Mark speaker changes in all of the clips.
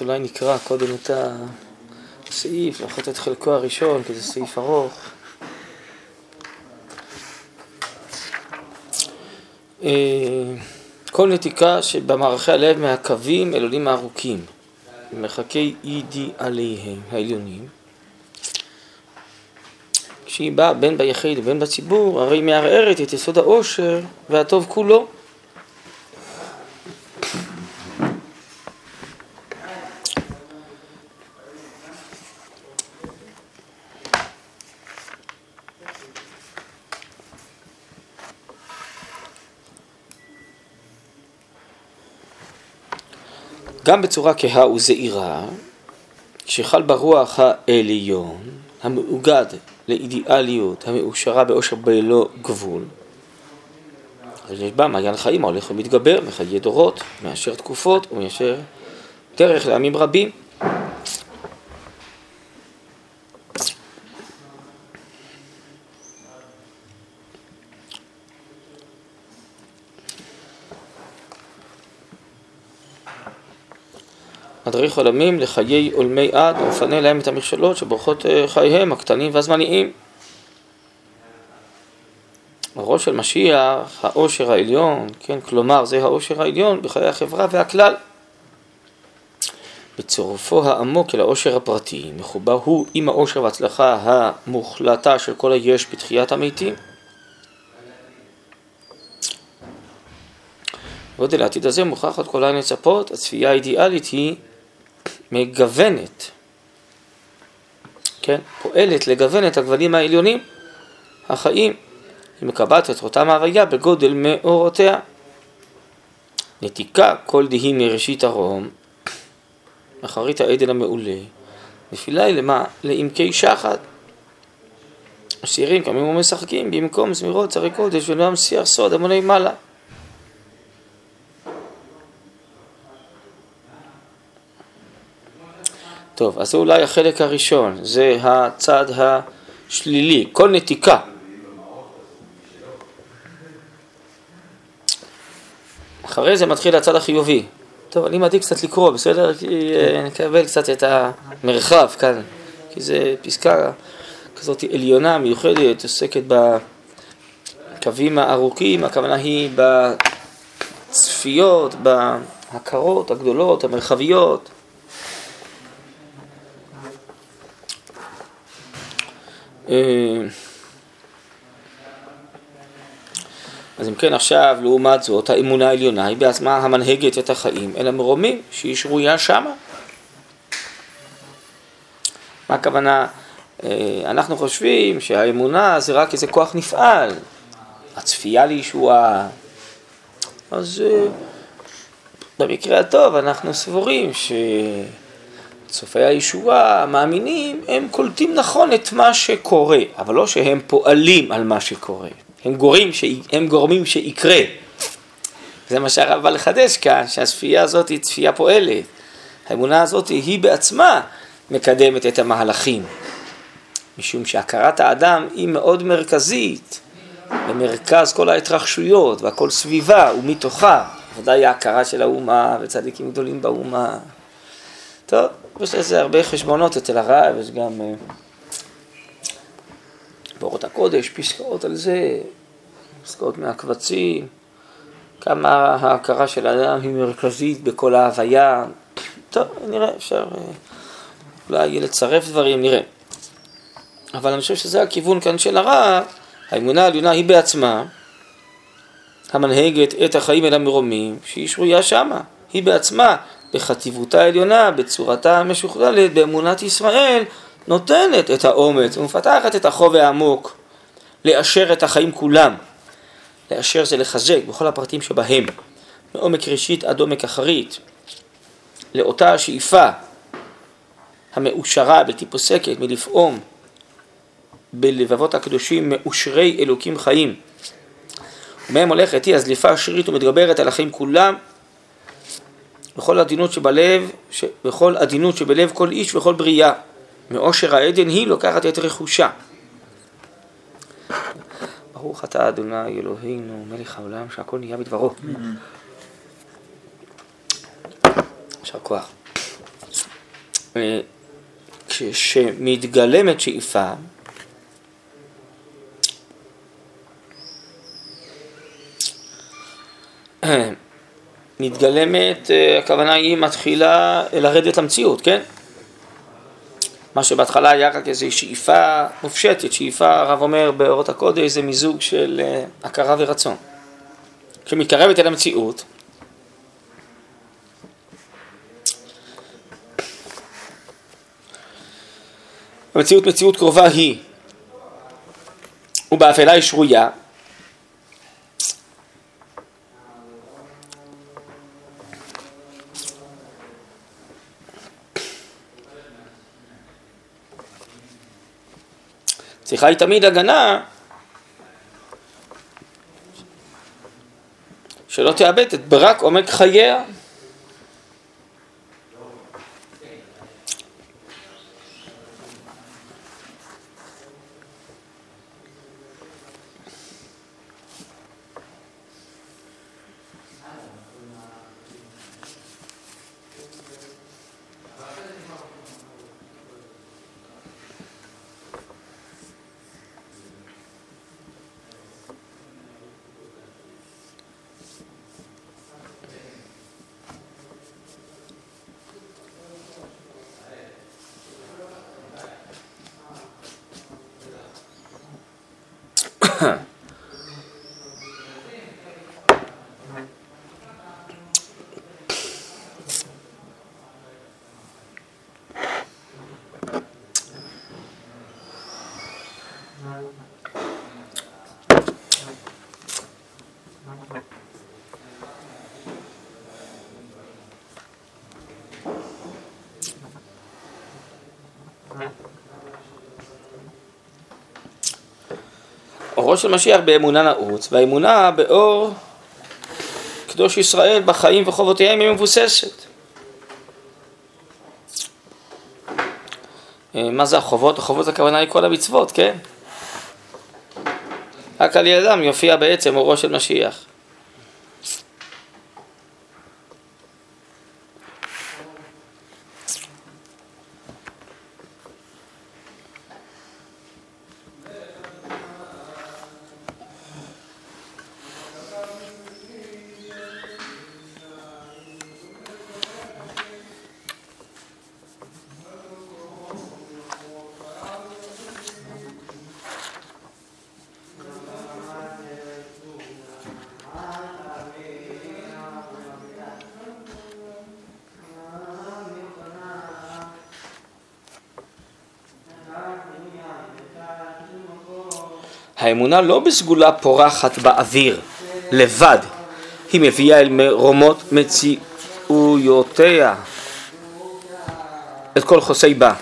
Speaker 1: אולי נקרא קודם את הסעיף, לפחות את חלקו הראשון, כי זה סעיף ארוך. אה, כל נתיקה שבמערכי הלב מהקווים אל עולים הארוכים, במרחקי אידיאליהם העליונים, כשהיא באה בין ביחיד ובין בציבור, הרי היא מערערת את יסוד העושר והטוב כולו. גם בצורה כהה וזעירה, כשחל ברוח העליון, המאוגד לאידיאליות המאושרה באושר בלא גבול, אז יש בה מעיין חיים ההולך ומתגבר מחיי דורות, מאשר תקופות ומאשר דרך לעמים רבים. מדריך עולמים לחיי עולמי עד ומפנה להם את המכשלות שבורחות אה, חייהם הקטנים והזמניים. הראש של משיח, העושר העליון, כן, כלומר זה העושר העליון בחיי החברה והכלל. בצירופו העמוק אל העושר הפרטי, מחובר הוא עם העושר וההצלחה המוחלטה של כל היש בתחיית המתים. ועוד אל העתיד הזה מוכרחת כל העין לצפות, הצפייה האידיאלית היא מגוונת, כן, פועלת לגוון את הגוונים העליונים, החיים, היא מקבעת את אותה ההוויה בגודל מאורותיה. נתיקה כל דהי מראשית הרום, אחרית העדן המעולה, נפילה היא למה? לעמקי שחת. השירים קמים ומשחקים במקום זמירות צרי קודש ונועם שיח סוד המוני מעלה. טוב, אז זה אולי החלק הראשון, זה הצד השלילי, כל נתיקה. אחרי זה מתחיל הצד החיובי. טוב, אני מעדיף קצת לקרוא, בסדר? כי אה, נקבל קצת את המרחב כאן, כי זו פסקה כזאת עליונה, מיוחדת, עוסקת בקווים הארוכים, הכוונה היא בצפיות, בהכרות הגדולות, המרחביות. אז אם כן עכשיו, לעומת זאת, האמונה העליונה היא בעצמה המנהגת את החיים אל המרומים שהיא שרויה שמה. מה הכוונה? אה, אנחנו חושבים שהאמונה זה רק איזה כוח נפעל, הצפייה לישועה. אז אה, במקרה הטוב אנחנו סבורים ש... צופי הישועה, המאמינים, הם קולטים נכון את מה שקורה, אבל לא שהם פועלים על מה שקורה. הם גורמים, ש... הם גורמים שיקרה. זה מה שהרב בא לחדש כאן, שהצפייה הזאת היא צפייה פועלת. האמונה הזאת היא בעצמה מקדמת את המהלכים. משום שהכרת האדם היא מאוד מרכזית, במרכז כל ההתרחשויות והכל סביבה ומתוכה, ודאי ההכרה של האומה וצדיקים גדולים באומה. טוב, יש לזה הרבה חשבונות אצל הרב, יש גם אה, באורות הקודש, פסקאות על זה, פסקאות מהקבצים, כמה ההכרה של האדם היא מרכזית בכל ההוויה. טוב, נראה, אפשר אה, אולי לצרף דברים, נראה. אבל אני חושב שזה הכיוון כאן של הרב, האמונה העליונה היא בעצמה המנהגת את החיים אל המרומים, שהיא שרויה שמה, היא בעצמה בחטיבותה העליונה, בצורתה המשוכללת, באמונת ישראל, נותנת את האומץ ומפתחת את החוב העמוק לאשר את החיים כולם. לאשר זה לחזק בכל הפרטים שבהם, מעומק ראשית עד עומק אחרית, לאותה השאיפה המאושרה, בלתי פוסקת, מלפעום בלבבות הקדושים מאושרי אלוקים חיים. ומהם הולכת היא הזליפה השרירית ומתגברת על החיים כולם וכל עדינות שבלב, ש... וכל עדינות שבלב כל איש וכל בריאה. מאושר העדן היא לוקחת את רכושה. ברוך אתה אדוני אלוהינו מלך העולם שהכל נהיה בדברו. יישר כוח. אה, כשמתגלמת שאיפה, מתגלמת, אה, הכוונה היא מתחילה לרדת למציאות, כן? מה שבהתחלה היה רק איזו שאיפה מופשטת, שאיפה, הרב אומר באורות הקודש, זה מיזוג של אה, הכרה ורצון. כשמתקרבת אל המציאות, המציאות מציאות קרובה היא, ובאפלה היא שרויה, צריכה היא תמיד הגנה שלא תאבד את ברק עומק חייה. Huh. אורו של משיח באמונה נעוץ, והאמונה באור קדוש ישראל בחיים וחובותיהם היא מבוססת. אה, מה זה החובות? החובות הכוונה היא כל המצוות, כן? רק על ידם יופיע בעצם אורו של משיח. האמונה לא בסגולה פורחת באוויר, לבד, היא מביאה אל מרומות מציאויותיה את כל חוסי בה.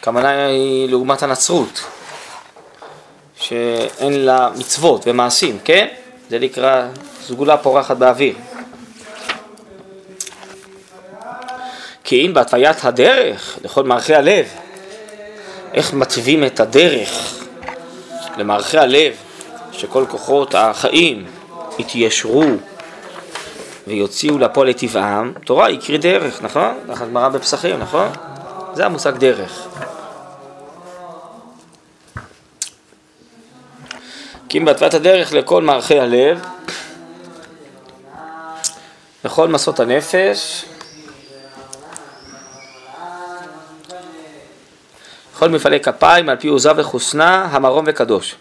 Speaker 1: הכוונה היא לעומת הנצרות, שאין לה מצוות ומעשים, כן? זה נקרא סגולה פורחת באוויר. כי אם בהתוויית הדרך לכל מערכי הלב, איך מתווים את הדרך למערכי הלב, שכל כוחות החיים יתיישרו ויוציאו לפועל את טבעם, תורה היא קרי דרך, נכון? ככה גמרא בפסחים, נכון? זה המושג דרך. כי אם בהתוויית הדרך לכל מערכי הלב, לכל מסות הנפש, כל מפעלי כפיים על פי עוזה וחוסנה, המרום וקדוש.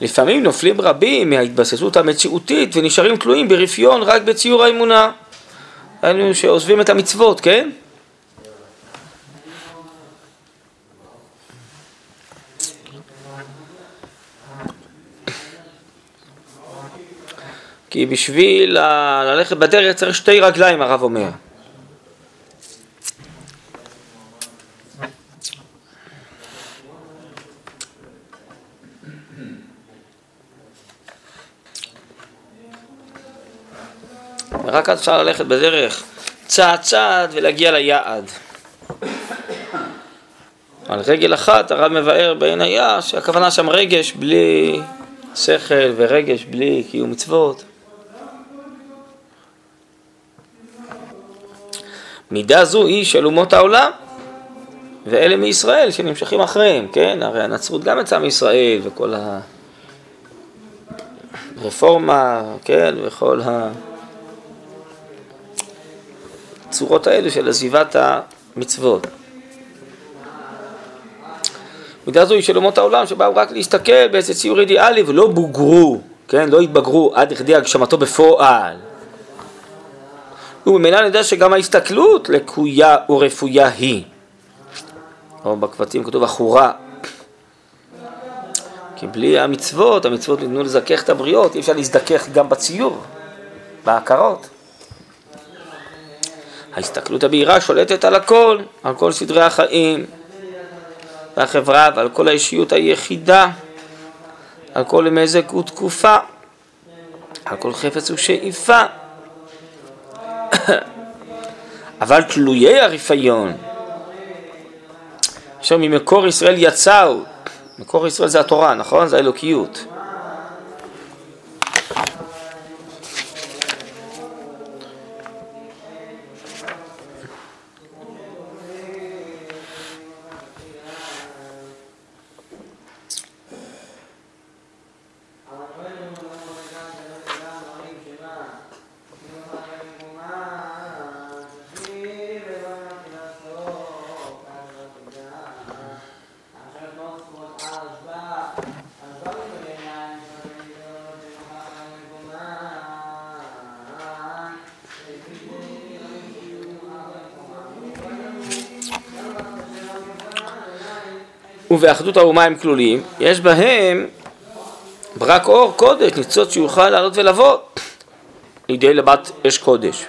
Speaker 1: לפעמים נופלים רבים מההתבססות המציאותית ונשארים תלויים ברפיון רק בציור האמונה. אלו שעוזבים את המצוות, כן? כי בשביל ללכת בדרך צריך שתי רגליים, הרב אומר. ורק אז אפשר ללכת בדרך צעד צעד ולהגיע ליעד. על רגל אחת הרב מבאר בעין היה שהכוונה שם רגש בלי שכל ורגש בלי קיום מצוות. מידה זו היא של אומות העולם, ואלה מישראל שנמשכים אחריהם, כן? הרי הנצרות גם יצאה מישראל, וכל הרפורמה, כן? וכל הצורות האלה של עזיבת המצוות. מידה זו היא של אומות העולם שבאו רק להסתכל באיזה ציור אידיאלי ולא בוגרו, כן? לא התבגרו עד לכדי הגשמתו בפועל. וממילא יודע שגם ההסתכלות לקויה ורפויה היא. או בקבצים כתוב אחורה. כי בלי המצוות, המצוות ניתנו לזכך את הבריות, אי אפשר להזדכך גם בציור, בהכרות. ההסתכלות הבהירה שולטת על הכל, על כל סדרי החיים והחברה ועל כל האישיות היחידה, על כל מזק ותקופה, על כל חפץ ושאיפה. אבל תלויי הרפיון, אשר ממקור ישראל יצאו, מקור ישראל זה התורה, נכון? זה האלוקיות. ובאחדות האומה הם כלולים, יש בהם ברק אור קודש, ניצוץ שיוכל לעלות ולבוא לידי לבת אש קודש.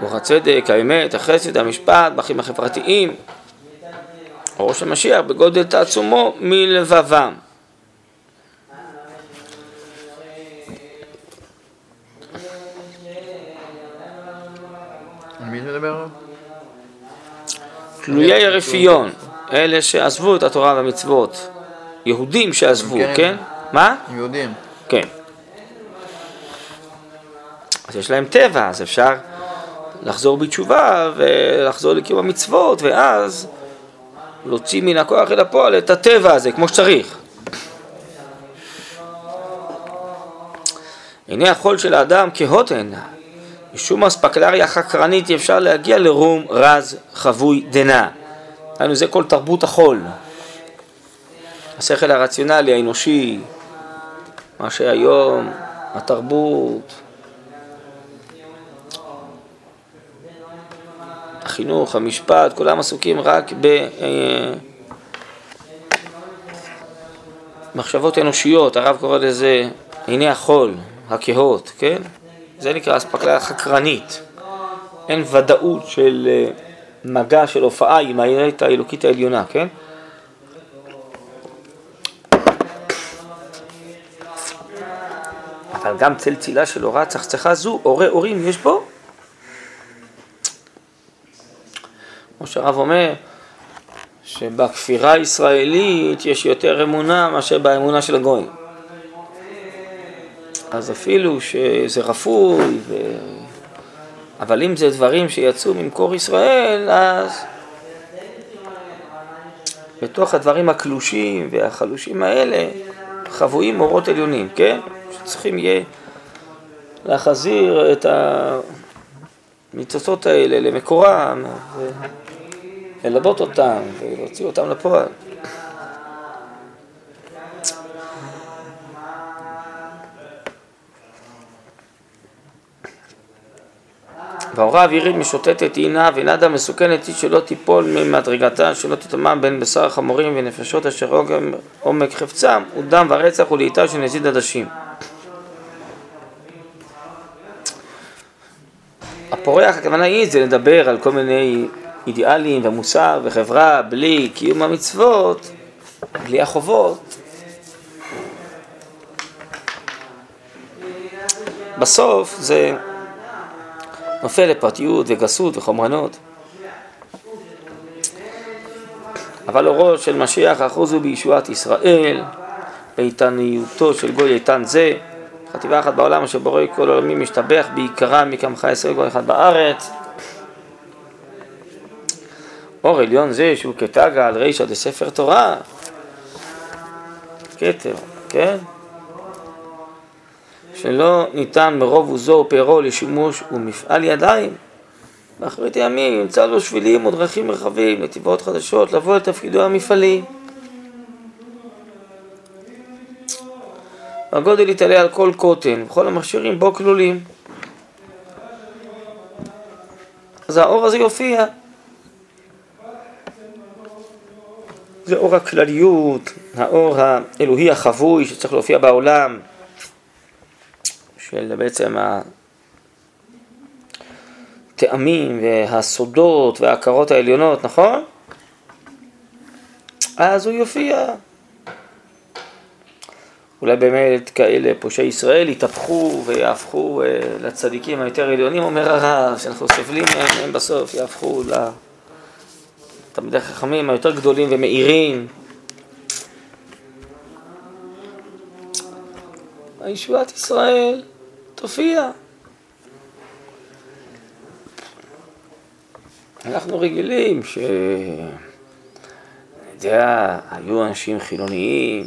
Speaker 1: רוח הצדק, האמת, החסד, המשפט, באחים החברתיים, ראש המשיח בגודל תעצומו מלבבם. תלויי הרפיון, אלה שעזבו את התורה והמצוות, יהודים שעזבו,
Speaker 2: כן.
Speaker 1: כן? מה?
Speaker 2: יהודים.
Speaker 1: כן. אז יש להם טבע, אז אפשר לחזור בתשובה ולחזור לקיום המצוות, ואז להוציא מן הכוח אל הפועל את הטבע הזה, כמו שצריך. עיני החול של האדם כהות הן, משום אספקלריה חקרנית אפשר להגיע לרום רז חבוי דנא. היינו, זה כל תרבות החול. השכל הרציונלי, האנושי, מה שהיום, התרבות, החינוך, המשפט, כולם עסוקים רק במחשבות אנושיות, הרב קורא לזה עיני החול, הכהות, כן? זה נקרא אספקלריה חקרנית. אין ודאות של אה, מגע של הופעה עם האמת האלוקית העליונה, כן? אבל גם צל צילה של אורה צחצחה זו, אורי אורים יש בו? כמו שהרב אומר, שבכפירה הישראלית יש יותר אמונה מאשר באמונה של הגויים. אז אפילו שזה רפוי, ו... אבל אם זה דברים שיצאו ממקור ישראל, אז בתוך הדברים הקלושים והחלושים האלה חבויים אורות עליונים, כן? שצריכים יהיה להחזיר את הניצוצות האלה למקורם וללבות אותם ולהוציא אותם לפועל. והאורה האווירית משוטטת עינה ונדה מסוכנת היא שלא תיפול ממדרגתה, שלא תטמע בין בשר חמורים ונפשות אשר עומק, חפצם, ודם ורצח ולעיטה של נזיד עדשים. הפורח, הכוונה היא זה לדבר על כל מיני אידיאלים ומוסר וחברה בלי קיום המצוות, בלי החובות. בסוף זה נופל לפרטיות וגסות וחומרנות. אבל אורו של משיח אחוזו בישועת ישראל, באיתניותו של גוי איתן זה, חטיבה אחת בעולם אשר בורא כל העולמים משתבח בעיקרם מקמך ישראל כל אחד בארץ. אור עליון זה שהוא כתגה על רישא דספר תורה, כתר, כן? שלא ניתן מרוב עוזו ופארו לשימוש ומפעל ידיים. באחרית הימים ימצא לו שבילים ודרכים רחבים, נתיבות חדשות, לבוא לתפקידו המפעלי. הגודל יתעלה על כל קוטן, וכל המכשירים בו כלולים. אז האור הזה יופיע. זה אור הכלליות, האור האלוהי החבוי שצריך להופיע בעולם, של בעצם הטעמים והסודות וההכרות העליונות, נכון? אז הוא יופיע. אולי באמת כאלה פושעי ישראל יתהפכו ויהפכו אה, לצדיקים היותר עליונים, אומר הרב, שאנחנו סובלים מהם, הם בסוף יהפכו לתלמידי חכמים היותר גדולים ומאירים. הישועת ישראל תופיע. אנחנו רגילים ש... אני יודע, היו אנשים חילוניים,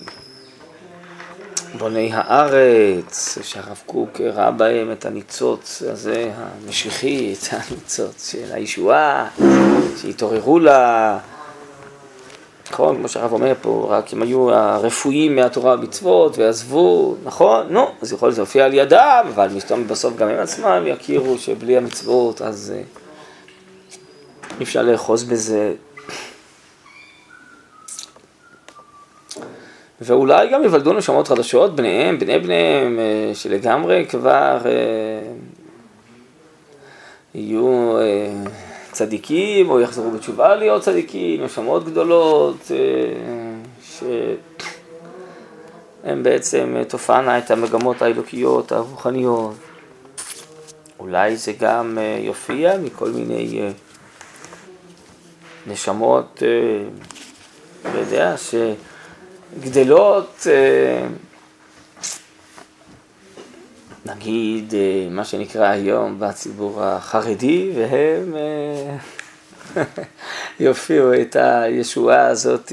Speaker 1: בוני הארץ, שהרב קוק ראה בהם את הניצוץ הזה המשיחי, את הניצוץ של הישועה, שהתעוררו לה, נכון, כמו שהרב אומר פה, רק אם היו הרפואים מהתורה המצוות ועזבו, נכון, נו, אז יכול להיות להופיע על ידם, אבל מסתום בסוף גם הם עצמם יכירו שבלי המצוות אז אה, אי אפשר לאחוז בזה. ואולי גם יוולדו נשמות חדשות, בניהם, בני בניהם, אה, שלגמרי כבר אה, יהיו אה, צדיקים, או יחזרו בתשובה להיות צדיקים, נשמות גדולות, שהן בעצם תופענה את המגמות האלוקיות, הרוחניות. אולי זה גם יופיע מכל מיני נשמות, לא יודע, ש... אה, נגיד, אה, מה שנקרא היום בציבור החרדי, והם אה, יופיעו את הישועה הזאת,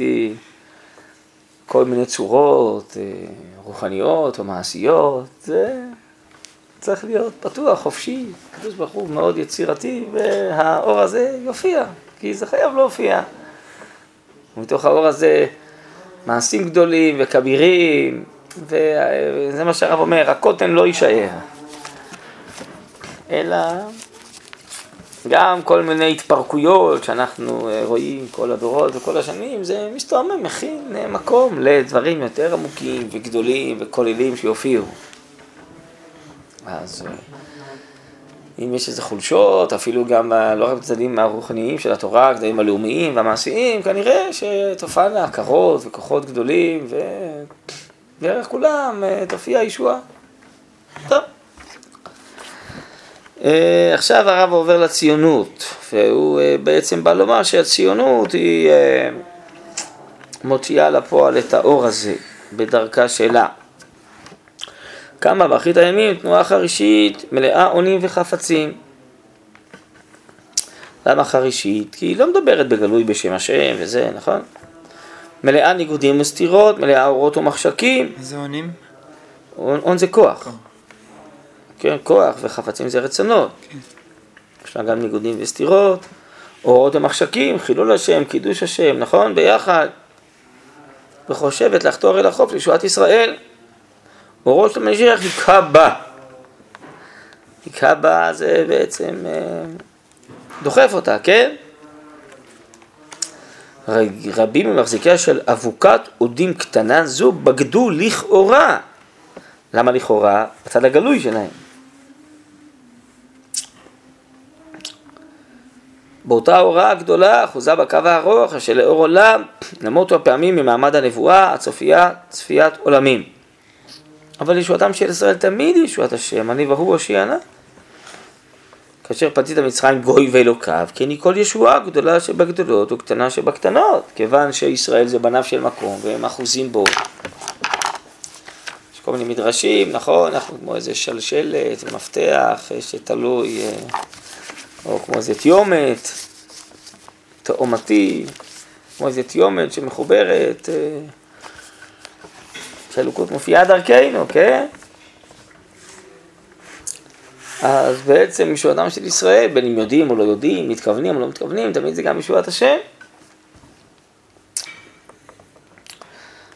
Speaker 1: כל מיני צורות רוחניות או מעשיות, זה צריך להיות פתוח, חופשי, הקדוש ברוך הוא מאוד יצירתי, והאור הזה יופיע, כי זה חייב להופיע. ומתוך האור הזה מעשים גדולים וכבירים, וזה מה שהרב אומר, הקוטן לא יישאר. אלא גם כל מיני התפרקויות שאנחנו אה, רואים כל הדורות וכל השנים, זה מסתובב, מכין אה, מקום לדברים יותר עמוקים וגדולים וכוללים שיופיעו. אז אה, אם יש איזה חולשות, אפילו גם לא רק בצדדים הרוחניים של התורה, הצדדים הלאומיים והמעשיים, כנראה שתופענה הכרות וכוחות גדולים, ודרך כולם אה, תופיע הישועה. טוב. אה, עכשיו הרב עובר לציונות, והוא אה, בעצם בא לומר שהציונות היא מוציאה לפועל את האור הזה בדרכה שלה. קמה באחרית הימים תנועה חרישית מלאה אונים וחפצים. למה חרישית? כי היא לא מדברת בגלוי בשם השם וזה, נכון? מלאה ניגודים וסתירות, מלאה אורות ומחשקים.
Speaker 2: איזה אונים?
Speaker 1: און זה כוח. כן, כוח וחפצים זה רצונות. כן. יש לה גם ניגודים וסתירות, אורות ומחשקים, חילול השם, קידוש השם, נכון? ביחד. וחושבת לחתור אל החוף לישועת ישראל. אורו של המשיח היכה בה. היכה בה זה בעצם אה, דוחף אותה, כן? רבים ממחזיקיה של אבוקת אודים קטנה זו בגדו לכאורה. למה לכאורה? בצד הגלוי שלהם. באותה הוראה הגדולה אחוזה בקו הארוך אשר לאור עולם נמותו הפעמים ממעמד הנבואה הצופייה צפיית עולמים. אבל ישועתם של ישראל תמיד ישועת השם, אני והוא הושיענה. כאשר פתית מצרים גוי ואלוקיו, כן היא כל ישועה גדולה שבגדולות וקטנה שבקטנות, כיוון שישראל זה בניו של מקום והם אחוזים בו. כל מיני מדרשים, נכון, אנחנו כמו איזה שלשלת, מפתח שתלוי, או כמו איזה תיומת, תאומתי, כמו איזה תיומת שמחוברת, שהאלוקות מופיעה דרכנו, כן? אז בעצם ישועתם של ישראל, בין אם יודעים או לא יודעים, מתכוונים או לא מתכוונים, תמיד זה גם ישועת השם.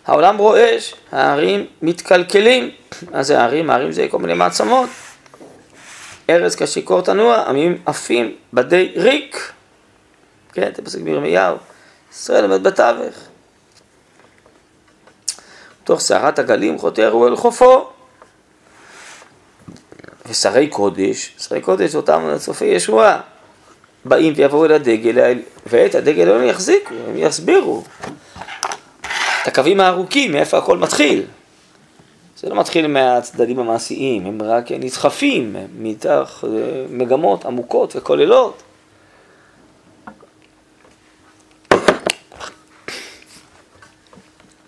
Speaker 1: העולם רועש, הערים מתקלקלים. מה זה הערים? הערים זה כל מיני מעצמות. ארץ כשיכור תנוע, עמים עפים בדי ריק. כן, זה פסק בירמיהו. ישראל עומד בתווך. תוך סערת הגלים חותר אל חופו. ושרי קודש, שרי קודש אותם צופי ישועה, באים ויבואו אל הדגל, ואת הדגל הם יחזיקו, הם יסבירו את הקווים הארוכים, מאיפה הכל מתחיל. זה לא מתחיל מהצדדים המעשיים, הם רק נסחפים אה, מגמות עמוקות וכוללות.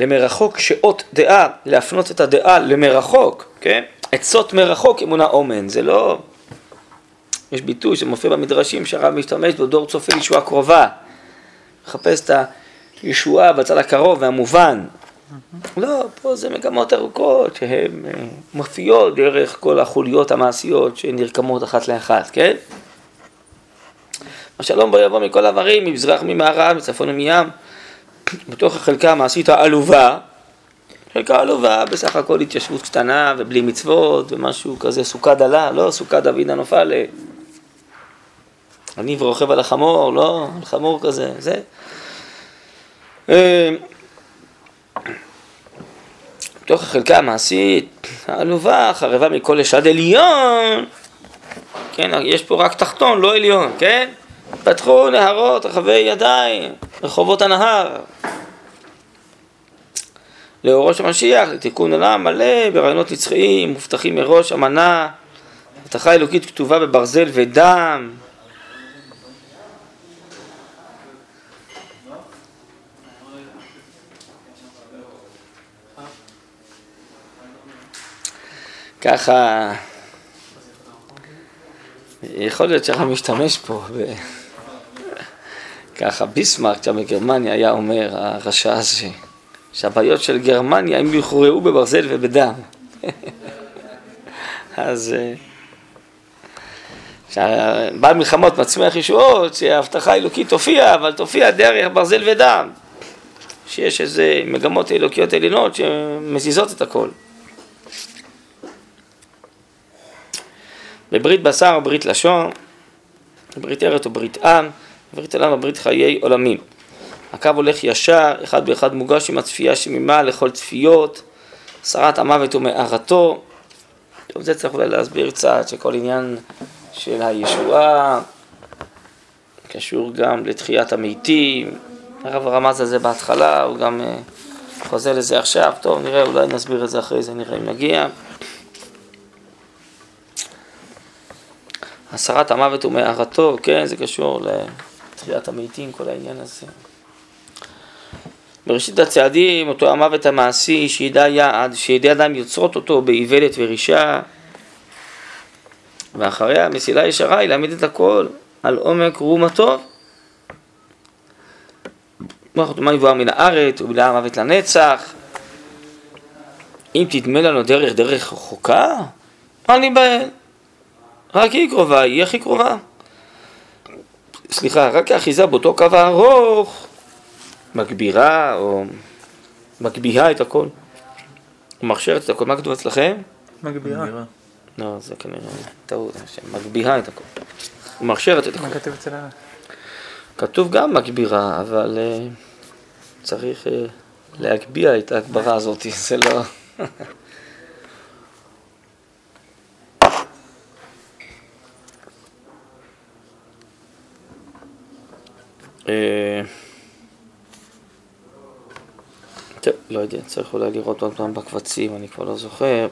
Speaker 1: למרחוק שעות דעה, להפנות את הדעה למרחוק, כן? עצות מרחוק אמונה אומן, זה לא... יש ביטוי שמופיע במדרשים שהרב משתמש בו, דור צופה ישועה קרובה. מחפש את הישועה בצד הקרוב והמובן. לא, פה זה מגמות ארוכות שהן אה, מופיעות דרך כל החוליות המעשיות שנרקמות אחת לאחת, כן? השלום בו יבוא מכל העברים, ממזרח, ממערב, מצפון ומים, בתוך החלקה המעשית העלובה, חלקה עלובה, בסך הכל התיישבות קטנה ובלי מצוות ומשהו כזה, סוכה דלה, לא סוכה דוד הנופל, הניב רוכב על החמור, לא, על חמור כזה, זה. אה, בתוך החלקה המעשית, העלובה, חרבה מכל אשד עליון, כן, יש פה רק תחתון, לא עליון, כן? פתחו נהרות רחבי ידיים, רחובות הנהר. לאורו של המשיח, לתיקון עולם מלא ברעיונות נצחיים, מובטחים מראש, אמנה, הבטחה אלוקית כתובה בברזל ודם. ככה, יכול להיות שאתה משתמש פה, ב... ככה ביסמרק שם בגרמניה היה אומר, הרשע הזה. שהבעיות של גרמניה הם יוכרעו בברזל ובדם. אז אה, בעל מלחמות מצמיח ישועות, שההבטחה האלוקית תופיע, אבל תופיע דרך ברזל ודם. שיש איזה מגמות אלוקיות עליונות שמזיזות את הכל. בברית בשר או ברית לשון, ברית ארץ או ברית עם, ברית עולם או ברית חיי עולמים. הקו הולך ישר, אחד באחד מוגש עם הצפייה שמימה לכל צפיות, שרת המוות ומערתו. טוב, זה צריך אולי להסביר קצת, שכל עניין של הישועה קשור גם לתחיית המתים. הרב רמז על זה בהתחלה, הוא גם uh, חוזר לזה עכשיו. טוב, נראה, אולי נסביר את זה אחרי זה, נראה אם נגיע. הסרת המוות ומערתו, כן, זה קשור לתחיית המתים, כל העניין הזה. בראשית הצעדים, אותו המוות המעשי, שידע יעד, שידי אדם יוצרות אותו באיוולת ורישה, ואחריה המסילה הישרה היא להעמיד את הכל על עומק רום הטוב. מה יבואר מן הארץ ובלע המוות לנצח. אם תדמה לנו דרך דרך רחוקה, אל ניבהל. רק היא קרובה, היא הכי קרובה. סליחה, רק האחיזה באותו קו הארוך מגבירה או מגביהה את הכל. ומכשירת את הכל. מה כתוב אצלכם?
Speaker 2: מגבירה.
Speaker 1: לא, זה כנראה טעות, מגביהה את הכל. ומכשירת את הכל.
Speaker 2: מה כתוב אצל ה...
Speaker 1: כתוב גם מגבירה, אבל uh, צריך uh, להגביה את ההגברה הזאת, זה לא... uh, טוב, לא יודע, צריך אולי לראות עוד פעם בקבצים, אני כבר לא זוכר.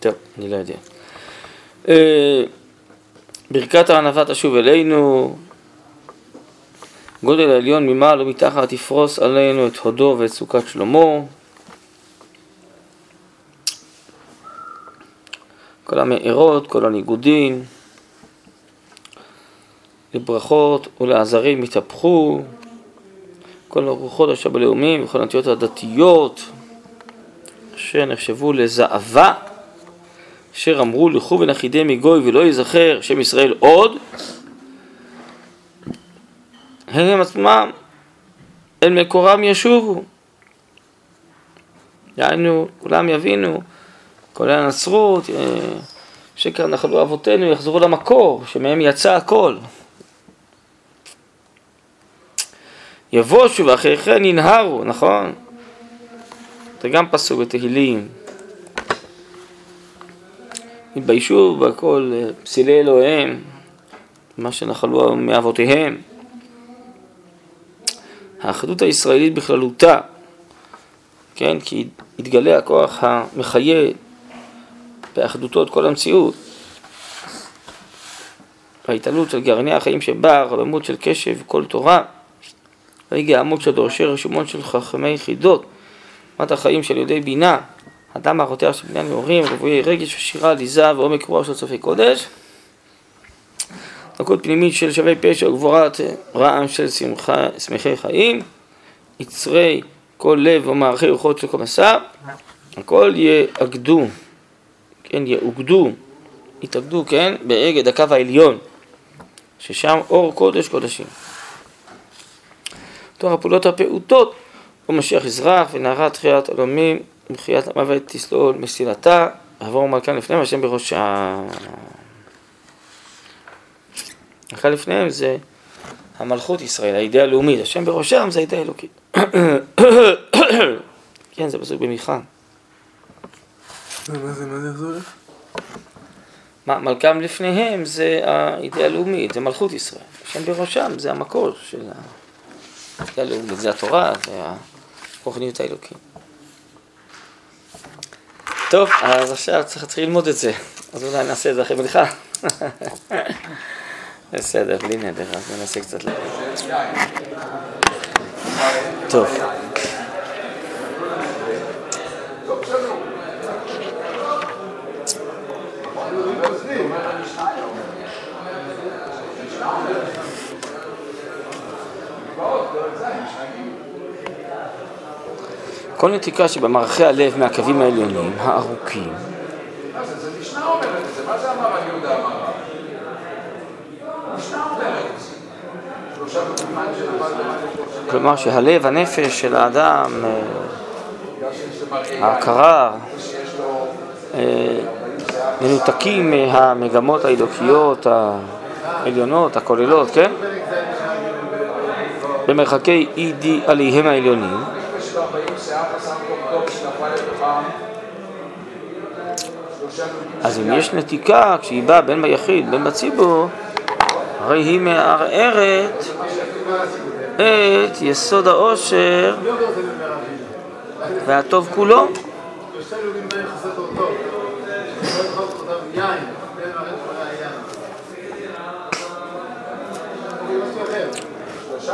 Speaker 1: טוב, אני לא יודע. אה, ברכת הענווה תשוב אלינו, גודל העליון ממעל ומתחת יפרוס עלינו את הודו ואת סוכת שלמה. כל המארות, כל הניגודים, לברכות ולעזרים יתהפכו, כל הרוחות אשר בלאומים וכל הנטיות הדתיות אשר נחשבו לזעבה, אשר אמרו לכו ונחידי מגוי ולא ייזכר שם ישראל עוד, הם עצמם אל מקורם ישובו. דהיינו, כולם יבינו, כולל הנצרות, אה, שקר נחלו אבותינו, יחזרו למקור, שמהם יצא הכל. יבושו ואחרי כן ינהרו, נכון? זה גם פסוק בתהילים. התביישו בכל אה, פסילי אלוהיהם, מה שנחלו מאבותיהם. האחדות הישראלית בכללותה, כן, כי יתגלה הכוח המחיה באחדותו את כל המציאות. ההתעלות של גרעיני החיים שבה, רבמות של קשב וכל תורה, ויגע עמוד של דורשי רשומות של חכמי יחידות, מת החיים של יהודי בינה, אדם הרותח של בניין נאורים, רבויי רגש ושירה, עליזה ועומק רוח של צופי קודש. דקות פנימית של שווה פשע וגבורת רעם של שמחה, שמחי חיים, יצרי כל לב ומערכי רוחות של כל מסע, הכל יאגדו, כן, יאוגדו, יתאגדו, כן, באגד הקו העליון, ששם אור קודש קודשים. תוך הפעולות הפעוטות, ומשיח יזרח ונערה תחיית עולמים, ומחיית המוות תסלול מסילתה, עבור מלכן לפניהם, השם בראשה. אחד לפניהם זה המלכות ישראל, האידאה הלאומית, השם בראשם זה האידאה האלוקית. כן, זה פסוק במיכה.
Speaker 2: מה זה, מה זה יחזור לך?
Speaker 1: מה, מלכם לפניהם זה האידאה הלאומית, זה מלכות ישראל. השם בראשם זה המקור של האידאה הלאומית, זה התורה, זה הרוחניות האלוקית. טוב, אז עכשיו צריך להתחיל ללמוד את זה. אז אולי נעשה את זה אחרי מלכה. בסדר, בלי נדר, אז ננסה קצת ל... טוב. כל נתיקה שבמערכי הלב מהקווים העליונים, הארוכים, כלומר שהלב, הנפש של האדם, אה, ההכרה, אה, מנותקים מהמגמות האלוקיות העליונות, הכוללות, כן? במרחקי אידי עליהם העליונים,
Speaker 3: נפש של 40 שיער חסר כל טוב שנפל לתוכם שלושה נוגעים
Speaker 1: אז אם יש נתיקה, כשהיא באה בין ביחיד בין בציבור, הרי היא מערערת את יסוד העושר והטוב כולו.
Speaker 2: שלושה אלוהים בהם חסר אותו טוב. שלא יאכל אותם יין, בין מערכת כל היין. זה משהו אחר.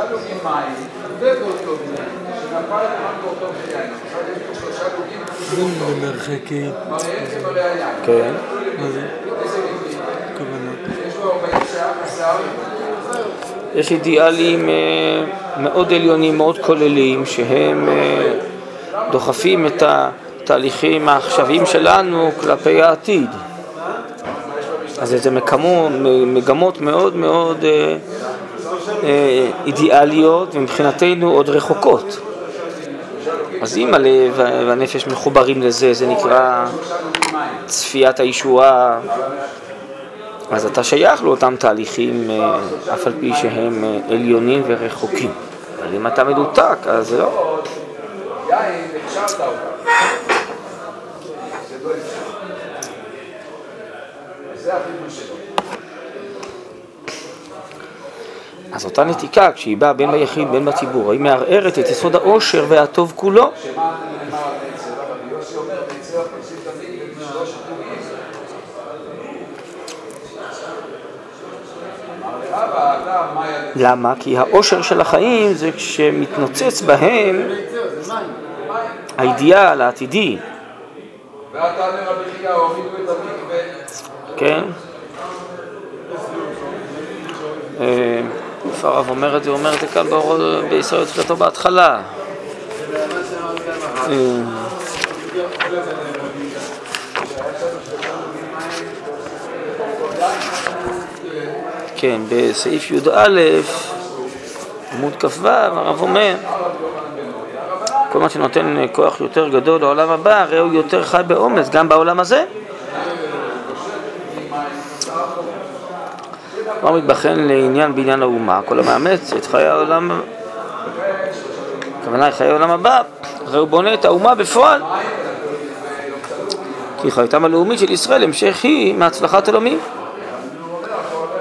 Speaker 3: שלושה נוגעים מים
Speaker 2: זה כל טוב יין.
Speaker 3: שנפל לתוכם כל טוב של יין עכשיו יש פה שלושה נוגעים
Speaker 4: במרחקי,
Speaker 3: מראה כמראה היין
Speaker 1: כן.
Speaker 4: מה זה? כוונות.
Speaker 3: יש לו 40 שיער חסר
Speaker 1: יש אידיאלים אה, מאוד עליונים, מאוד כוללים, שהם אה, דוחפים את התהליכים העכשוויים שלנו כלפי העתיד. אז זה מקמו, מגמות מאוד מאוד אה, אידיאליות ומבחינתנו עוד רחוקות. אז אם הלב והנפש מחוברים לזה, זה נקרא צפיית הישועה, אז אתה שייך לאותם תהליכים, אה, אף על פי שהם אה, עליונים ורחוקים. אבל אם אתה מנותק, אז לא.
Speaker 3: זה לא
Speaker 1: אז אותה נתיקה, כשהיא באה בין ביחיד בין בציבור, היא מערערת את יסוד העושר והטוב כולו. למה? כי האושר של החיים זה כשמתנוצץ בהם. האידיאל העתידי. כן? איפה הרב אומר את זה? הוא אומר את זה כאן בישראל תפילתו בהתחלה. אה, כן, בסעיף י"א, עמוד כ"ו, הרב אומר, כל מה שנותן כוח יותר גדול לעולם הבא, הרי הוא יותר חי באומץ גם בעולם הזה. מה מתבחן לעניין בעניין האומה? כל המאמץ את חיי העולם, הכוונה היא חיי העולם הבא, הרי הוא בונה את האומה בפועל. כי חייתם הלאומית של ישראל המשך היא מהצלחת עולמים.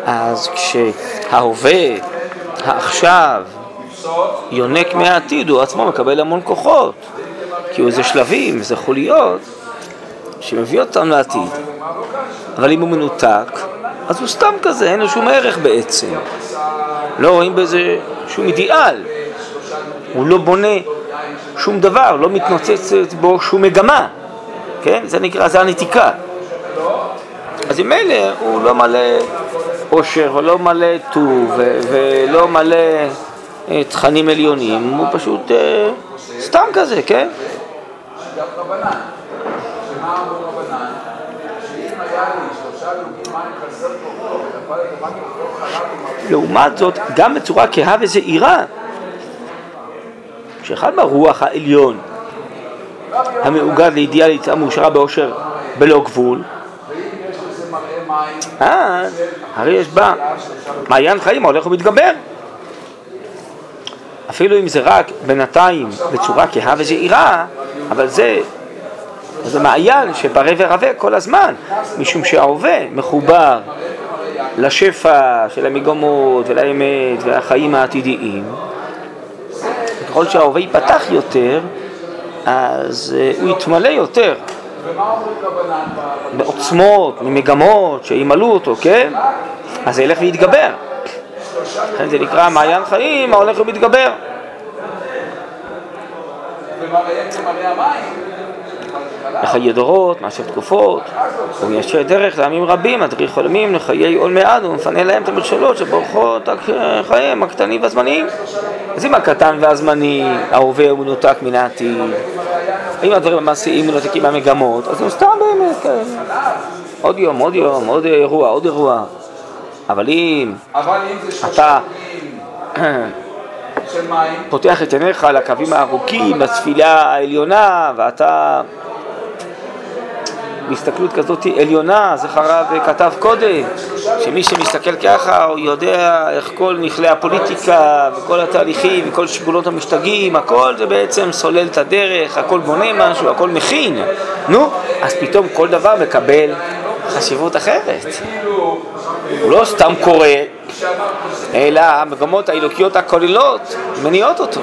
Speaker 1: אז כשההווה, העכשיו, יונק מהעתיד, הוא עצמו מקבל המון כוחות, כי הוא זה שלבים, זה חוליות שמביא אותם לעתיד. אבל אם הוא מנותק, אז הוא סתם כזה, אין לו שום ערך בעצם. לא רואים בזה שום אידיאל. הוא לא בונה שום דבר, לא מתנוצצת בו שום מגמה. כן? זה נקרא, זה הנתיקה. אז עם אלה הוא לא מלא עושר ולא מלא טוב ולא מלא אה, תכנים עליונים, הוא פשוט אה, סתם כזה, כן?
Speaker 3: גם רבנן. שמה אמרו רבנן? שאם היה לי שלושה לוגים מים חסר כוחו, ונפל את המים כוחו חלב ומראים,
Speaker 1: לעומת זאת, גם בצורה כהה וזהירה, שאחד מהרוח העליון המאוגד לאידיאלית המאושרה באושר בלא גבול, אז הרי יש בה מעיין חיים ההולך ומתגבר. אפילו אם זה רק בינתיים בצורה כהה וזהירה, אבל זה, זה מעיין שפרה ורבה כל הזמן, משום שההווה מחובר לשפע של המגמות ולאמת והחיים העתידיים. ככל שההווה ייפתח יותר, אז אה, הוא יתמלא יותר בעוצמות, ממגמות שימלאו אותו, כן? אז זה ילך ויתגבר. לכן זה נקרא מעיין חיים ההולך ומתגבר.
Speaker 3: ומראה המים?
Speaker 1: לחיי דורות, מעשר תקופות, הוא מיישר דרך לעמים רבים, מדריך חולמים לחיי עול מעד ומפנה להם את המכשלות שבורחות חייהם הקטנים והזמניים. אז אם הקטן והזמני, ההווה הוא מנותק מן העתיד, אם הדברים המעשיים מנותקים מהמגמות, אז הם סתם באמת, כן. עוד יום, עוד יום, עוד אירוע, עוד אירוע. אבל אם אתה פותח את עיניך לקווים הארוכים, לתפילה העליונה, ואתה בהסתכלות כזאת עליונה, זה הרב כתב קודם, שמי שמסתכל ככה הוא יודע איך כל מכלי הפוליטיקה וכל התהליכים וכל שיקולות המשתגעים, הכל זה בעצם סולל את הדרך, הכל בונה משהו, הכל מכין, נו, אז פתאום כל דבר מקבל חשיבות אחרת. הוא לא סתם קורא, אלא המגמות האלוקיות הכוללות מניעות אותו.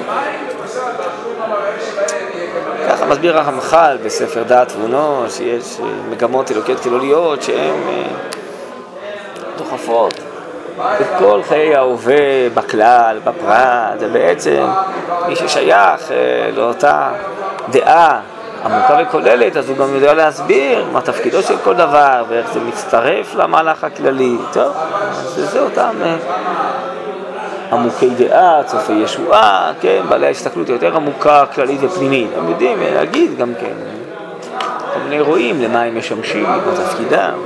Speaker 1: מסביר הרמח"ל בספר דעת תבונות, שיש אה, מגמות אלוקיות כלוליות שהן אה, דוחפות את כל חיי ההווה בכלל, בפרט, ובעצם מי ששייך אה, לאותה דעה עמוקה וכוללת, אז הוא גם יודע להסביר מה תפקידו של כל דבר ואיך זה מצטרף למהלך הכללי. טוב, אז זה אותם עמוקי דעה, צופי ישועה, כן, בעלי ההסתכלות היותר עמוקה, כללית ופנימית. הם יודעים אה, להגיד גם כן כל מיני אירועים, למה הם משמשים, מה תפקידם.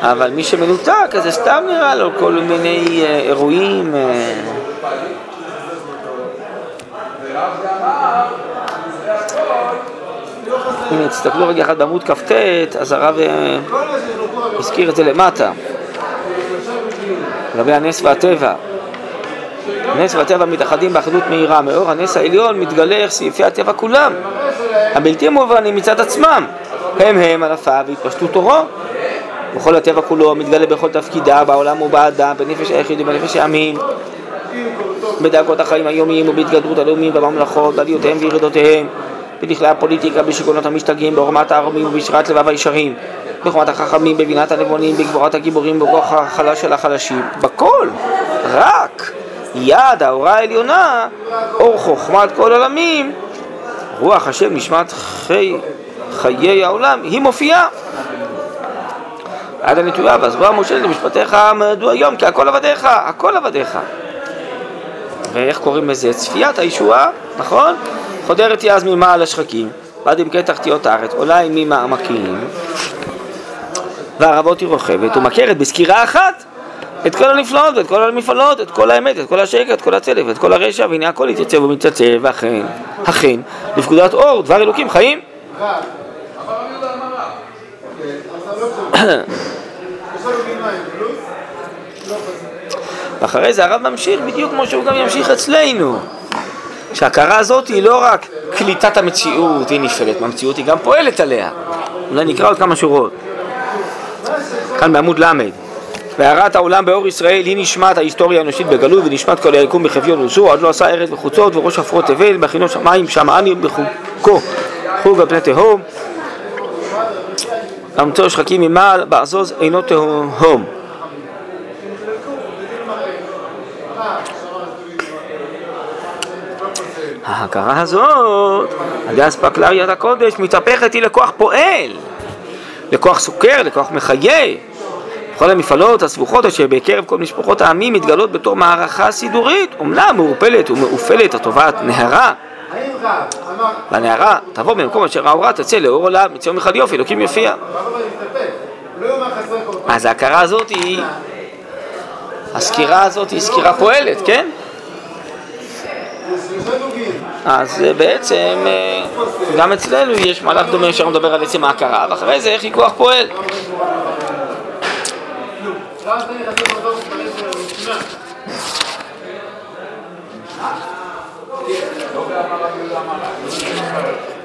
Speaker 1: אבל מי שמנותק, אז זה סתם נראה לו כל מיני אה, אירועים. אם תסתכלו רגע אחד בעמוד כ"ט, אז הרב אה, הזכיר את זה למטה, לגבי הנס והטבע. הנס והטבע מתאחדים באחדות מהירה, מאור הנס העליון מתגלה איך סעיפי הטבע כולם, הבלתי מובנים מצד עצמם, הם הם ענפיו והתפשטות אורו. וכל הטבע כולו מתגלה בכל תפקידה, בעולם ובאדם, בנפש היחיד ובנפש העמים, בדאגות החיים היומיים ובהתגדרות הלאומים ובממלכות, בעליותיהם וירידותיהם, בכלי הפוליטיקה, בשיגעונות המשתגעים, בעורמת הערמים ובשירת לבב הישרים. בחוכמת החכמים, בבינת הנבונים, בגבורת הגיבורים, בכוח החלש של החלשים, בכל, רק יד ההוראה העליונה, אור חוכמת כל עולמים, רוח השם נשמת חי, חיי העולם, היא מופיעה. עד הנטויה, ועזבה משה למשפטיך מדוע היום, כי הכל עבדיך, הכל עבדיך. ואיך קוראים לזה? צפיית הישועה, נכון? חודרת היא אז ממעל השחקים, ועד עמקי תחתיות הארץ, עולה היא ממעמקים, והערבות היא רוכבת, ומכרת בסקירה אחת את כל הנפלאות ואת כל המפעלות, את כל האמת, את כל השקר, את כל הצדק ואת כל הרשע, והנה הכל יתייצב ומתייצב, ואכן, אכן, לפקודת אור, דבר אלוקים חיים. ואחרי זה הרב ממשיך בדיוק כמו שהוא גם ימשיך אצלנו. שההכרה הזאת היא לא רק קליטת המציאות, היא נפעלת מהמציאות, היא גם פועלת עליה. אולי נקרא עוד כמה שורות. כאן בעמוד ל' והארת העולם באור ישראל היא נשמת ההיסטוריה האנושית בגלוי ונשמת כל היקום בחביון וזו עד לא עשה ארץ וחוצות וראש עפרות תבל בהכינו שמיים שמעני בחוקו חוג על פני תהום אמצו שחקים ממעל בעזוז אינו תהום ההכרה הזאת, על ידי אספקלר יד הקודש, מתהפכת היא לכוח פועל, לכוח סוכר, לכוח מחיה. כל המפעלות הסבוכות אשר בקרב כל משפחות העמים מתגלות בתור מערכה סידורית, אומנם מעורפלת ומאופלת התובעת נהרה. והנהרה תבוא במקום אשר האורה תצא לאור עולם, מציון מחד יופי, אלוקים יופיע. אז ההכרה הזאת היא, הסקירה הזאת היא סקירה פועלת, כן? אז אה, בעצם אה, גם אצלנו יש מהלך דומה שאנחנו מדבר על עצם ההכרה, ואחרי זה איך היא פועל.
Speaker 3: לא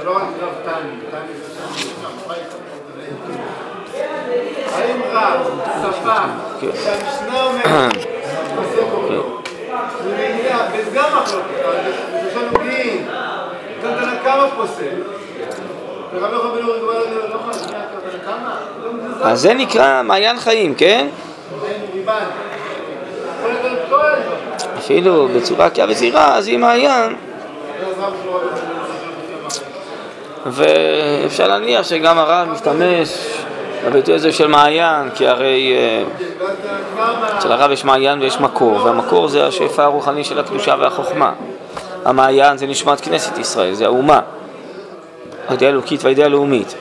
Speaker 2: לא? האם רב
Speaker 1: כן.
Speaker 2: שהמשנה אומרת חסר קורבן. וזה גם מחלוקת, אבל זה שלושה נוגעים. נתת לה כמה פוסל. לא? לא מזלזל.
Speaker 1: אז זה נקרא מעיין חיים, כן? אפילו בצורה עקייה וזהירה, אז היא מעיין. ואפשר להניח שגם הרב משתמש בביטוי הזה של מעיין, כי הרי אה. אצל הרב יש מעיין ויש מקור, והמקור זה השפע הרוחני של הקדושה והחוכמה. המעיין זה נשמת כנסת ישראל, זה האומה, הידיעה האלוקית והידיעה הלאומית.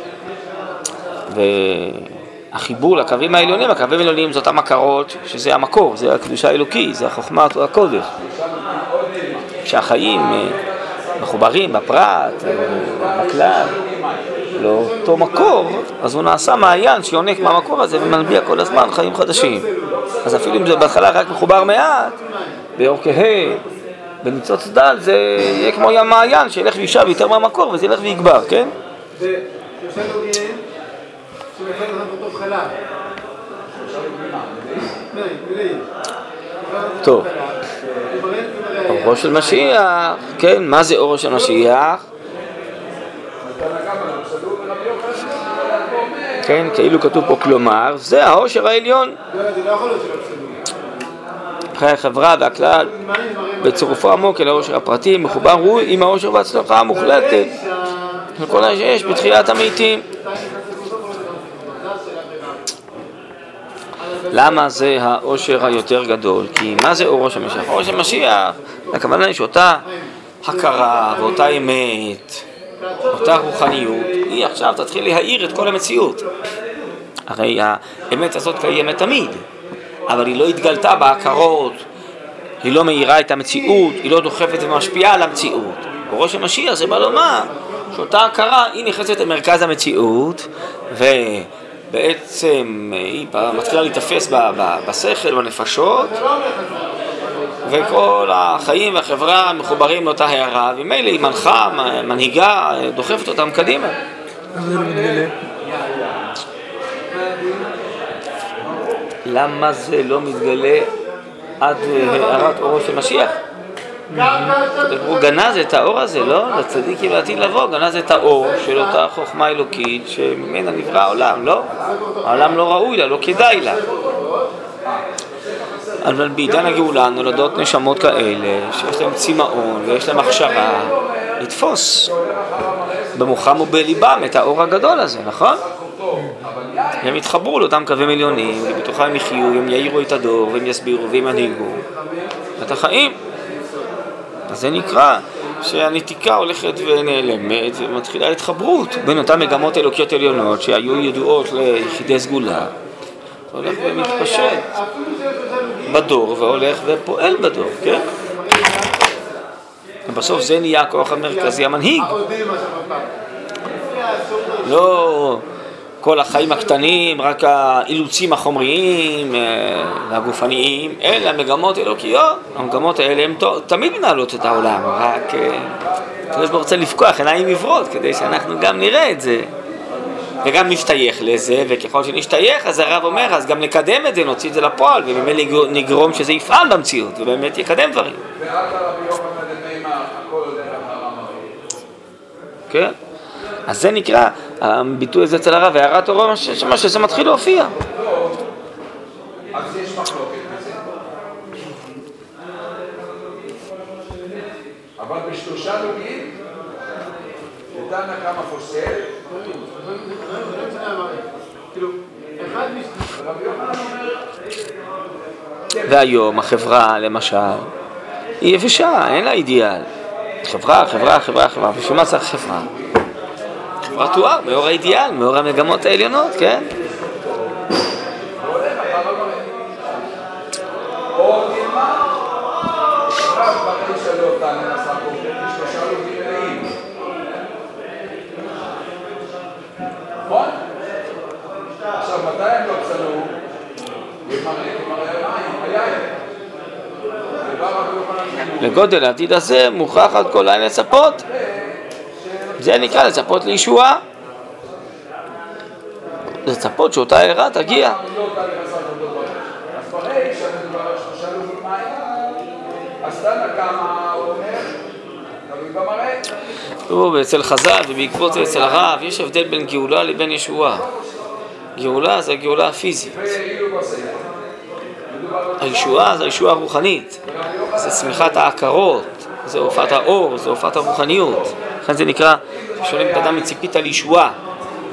Speaker 1: והחיבור לקווים העליונים, הקווים העליונים זה אותם עקרות, שזה המקור, זה הקדושה האלוקית, זה החוכמה הקודש. שהחיים אה, מחוברים בפרט, אה, בכלל, לאותו מקור, אז הוא נעשה מעיין שיונק מהמקור הזה ומנביע כל הזמן חיים חדשים. אז אפילו אם זה בהתחלה רק מחובר מעט, כהה, בניצוץ דל, זה יהיה כמו ים מעיין שילך וישב יותר מהמקור וזה ילך ויגבר, כן? טוב. אורו של משיח, כן, מה זה אורו של משיח? כן, כאילו כתוב פה כלומר, זה העושר העליון.
Speaker 2: לא, לא.
Speaker 1: חיי החברה והכלל, בצירופו עמוק אל העושר הפרטי, מחובר הוא עם העושר וההצלחה המוחלטת מה שיש בתחילת המתים. למה זה העושר היותר גדול? כי מה זה אורו של משיח? אורו של משיח, הכוונה היא שאותה הכרה ואותה אמת, אותה רוחניות, היא עכשיו תתחיל להאיר את כל המציאות. הרי האמת הזאת קיימת תמיד, אבל היא לא התגלתה בהכרות, היא לא מאירה את המציאות, היא לא דוחפת ומשפיעה על המציאות. אורו של משיח זה בא לומר שאותה הכרה היא נכנסת למרכז המציאות ובעצם היא מתחילה להיתפס בשכל, בנפשות וכל החיים והחברה מחוברים לאותה הערה וממילא היא מנחה, מנהיגה, דוחפת אותם קדימה.
Speaker 4: למה זה לא מתגלה?
Speaker 1: למה זה לא מתגלה עד אה, הארת אורו של משיח? הוא גנז את האור הזה, לא? לצדיקים לעתיד לבוא, גנז את האור של אותה חוכמה אלוקית שממנה נברא העולם, לא? העולם לא ראוי לה, לא כדאי לה. אבל בעידן הגאולה נולדות נשמות כאלה שיש להם צמאון ויש להם הכשרה לתפוס במוחם ובליבם את האור הגדול הזה, נכון? הם יתחברו לאותם קווים עליונים, ובתוכם הם יחיו, הם יאירו את הדור, והם יסבירו והם ינהיגו את החיים. אז זה נקרא שהנתיקה הולכת ונעלמת ומתחילה התחברות בין אותן מגמות אלוקיות עליונות שהיו ידועות ליחידי סגולה. הולך ומתפשט בדור והולך ופועל בדור, כן? ובסוף זה נהיה הכוח המרכזי המנהיג, לא כל החיים הקטנים, רק האילוצים החומריים אה, והגופניים, אלא מגמות אלוקיות. המגמות האלה הן תמיד מנהלות את העולם, רק אה, הקדוש ברוך רוצה לפקוח עיניים עיוורות כדי שאנחנו גם נראה את זה. וגם נשתייך לזה, וככל שנשתייך, אז הרב אומר, אז גם נקדם את זה, נוציא את זה לפועל, ובאמת נגר- נגרום שזה יפעל במציאות, ובאמת יקדם דברים. כן? אז זה נקרא, הביטוי הזה אצל הרב, הערת אורו, מה שזה מתחיל להופיע.
Speaker 3: אז יש מחלוקת בזה. אבל בשלושה נוגעים, ותנא כמה פוסל,
Speaker 1: והיום החברה, למשל, היא יבשה, אין לה אידיאל. חברה, חברה, חברה, חברה, בשביל מה צריך חברה? חברה תואר, מאור האידיאל, מאור המגמות העליונות, כן?
Speaker 3: או נלמד, רב ברישא לאותן עשה פה, בשלושה נוגעים מלאים. נכון? עכשיו, מתי הם לא צלו? כמראה כמראה המים, היין. ובא רבי יוחנן בן
Speaker 1: לגודל העתיד הזה מוכרח עד כל עין לצפות. זה נקרא לצפות לישועה. לצפות שאותה הערה תגיע. אצל חז"ל ובעקבות אצל הרב יש הבדל בין גאולה לבין ישועה. גאולה זה הגאולה הפיזית.
Speaker 3: ואילו בספר. מדובר על
Speaker 1: הישועה זה הישועה הרוחנית. זה צמיחת העקרות, זה הופעת האור, זה הופעת הרוחניות. לכן זה נקרא, שואלים את האדם מציפית לישועה.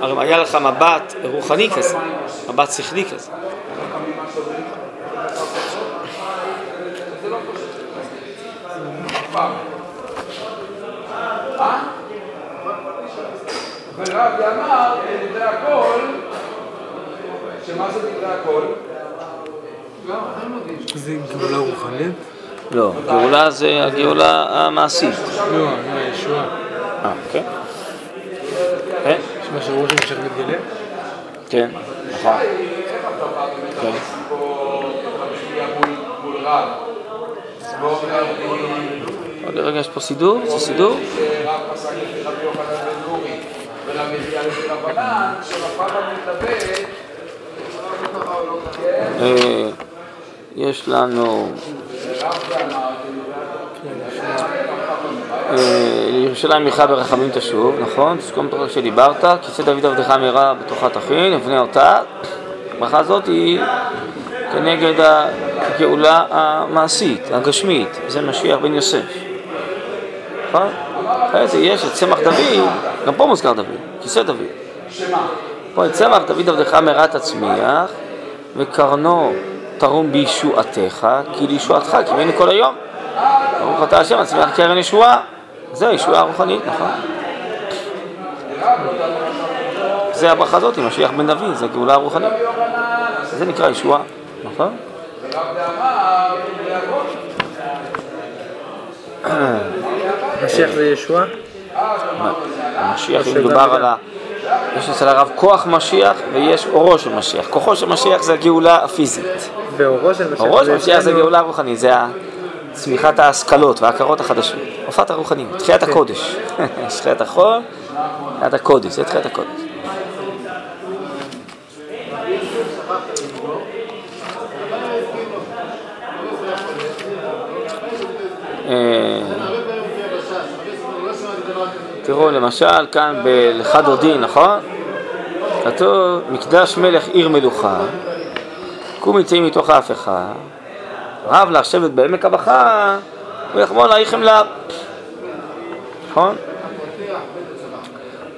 Speaker 1: הרי אם היה לך מבט רוחני כזה, מבט שכלי כזה.
Speaker 3: ורבי אמר בדברי הכל, שמה זה דברי הכל?
Speaker 4: זה גאולה רוחנית?
Speaker 1: לא, גאולה זה הגאולה המעשית.
Speaker 4: לא, הישועה.
Speaker 1: אה, כן. כן,
Speaker 4: יש מה שראש המשך מתגלה?
Speaker 1: כן, נכון. כן. עוד רגע יש פה סידור? זה סידור? אה, יש לנו אה, לירושלים מיכה ברחמים תשוב, נכון? תזכום את הפרק שדיברת, כיסא דוד עבדך מהרה בתוכה תכין, אבנה אותה. הברכה הזאת היא כנגד הגאולה המעשית, הגשמית, זה משיח בן יוסף. נכון? אחרי זה יש את צמח דוד, גם פה מוזכר דוד, כיסא דוד.
Speaker 3: שמה?
Speaker 1: פה את צמח דוד עבדך מהרה תצמיח, וקרנו תרום בישועתך, כי לישועתך קיווינו כל היום. ברוך אתה השם, הצמיח קרן ישועה. זה ישועה רוחנית, נכון? זה הברכה הזאת משיח בן דוד, זה הגאולה הרוחנית. זה נקרא ישועה, נכון?
Speaker 4: משיח זה ישועה?
Speaker 1: המשיח, אם מדובר על ה... יש אצל הרב כוח משיח ויש אורו של משיח. כוחו של משיח זה הגאולה הפיזית.
Speaker 4: ואורו של משיח
Speaker 1: אורו של משיח זה גאולה רוחנית, זה צמיחת ההשכלות וההכרות החדשות. הופעת הרוחניות, תחיית הקודש. תחיית החול, תחיית הקודש, זה תחיית הקודש. תראו, למשל, כאן בלכה דודי, נכון? כתוב, מקדש מלך עיר מלוכה, קום יצאים מתוך אחד, רב לך שבט בעמק הבכה, ויחמול עליכם לה. נכון?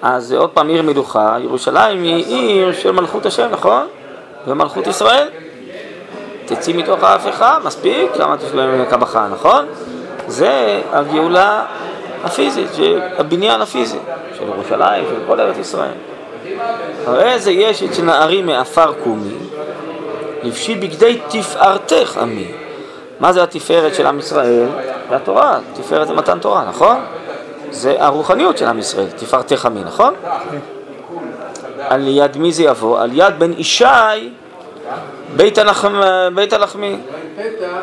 Speaker 1: אז עוד פעם עיר מלוכה, ירושלים היא עיר של מלכות השם, נכון? ומלכות ישראל. תצאי מתוך ההפכה, מספיק, למה תשלם ממך הבכה, נכון? זה הגאולה הפיזית, הבניין הפיזי של ירושלים, של כל ארץ ישראל. הרי זה יש את שנערים מעפר קומי, לבשי בגדי תפארתך עמי. מה זה התפארת של עם ישראל? זה התורה, תפארת זה מתן תורה, נכון? זה הרוחניות של עם ישראל, תפארתך עמי, נכון? על יד מי זה יבוא? על יד בן ישי בית, הלחמ... בית הלחמי,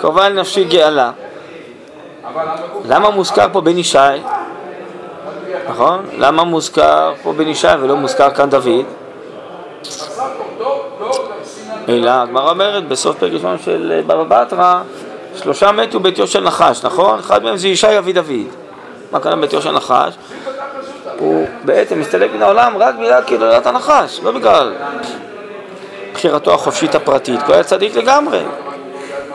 Speaker 1: קרובה אל נפשי גאלה. למה מוזכר פה בן ישי? נכון? למה מוזכר פה בן ישי ולא מוזכר כאן דוד? אלא הגמרא אומרת בסוף פרק ראשון של בבא בתרא שלושה מתו ביתו של נחש, נכון? אחד מהם זה ישי אבי דוד. מה קרה ביתו של נחש? הוא בעצם מסתלק מן העולם רק בגלל קהילת הנחש, לא בגלל בחירתו החופשית הפרטית, כי הוא היה צדיק לגמרי.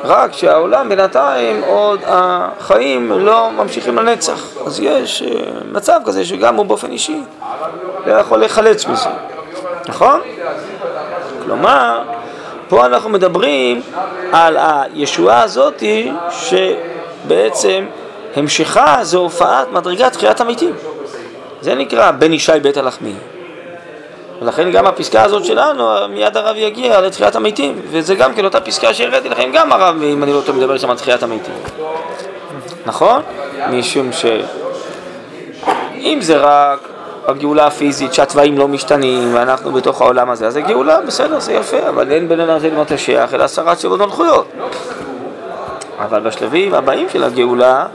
Speaker 1: רק שהעולם בינתיים עוד החיים לא ממשיכים לנצח. אז יש אה, מצב כזה שגם הוא באופן אישי לא יכול להיחלץ מזה, נכון? כלומר, פה אנחנו מדברים על הישועה הזאתי שבעצם המשכה זה הופעת מדרגת תחיית המתים. זה נקרא בן ישי בית הלחמי. ולכן גם הפסקה הזאת שלנו, מיד הרב יגיע לתחיית המתים, וזה גם כן אותה פסקה שהראיתי לכם, גם הרב, אם אני לא טועה, מדבר שם על תחיית המתים. נכון? משום ש... אם זה רק הגאולה הפיזית, שהצבעים לא משתנים, ואנחנו בתוך העולם הזה, אז זה גאולה, בסדר, זה יפה, אבל אין בין אדם זה למתשיח, אלא הסרת שבעות מלכויות. אבל בשלבים הבאים של הגאולה,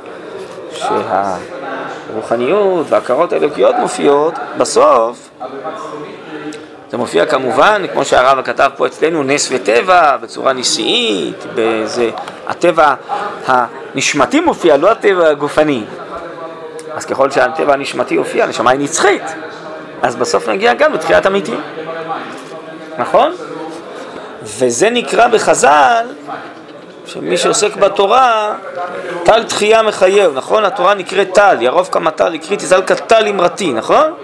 Speaker 1: שהרוחניות וההכרות האלוקיות מופיעות, בסוף זה מופיע כמובן, כמו שהרב כתב פה אצלנו, נס וטבע, בצורה נשיאית, בזה, הטבע הנשמתי מופיע, לא הטבע הגופני. אז ככל שהטבע הנשמתי יופיע, הנשמה היא נצחית. אז בסוף נגיע גם לתחיית המתים. נכון? וזה נקרא בחז"ל, שמי שעוסק בתורה, טל תחייה מחייב, נכון? התורה נקראת טל, ירוב כמה טל, הקריא תזל כטל אמרתי, נכון?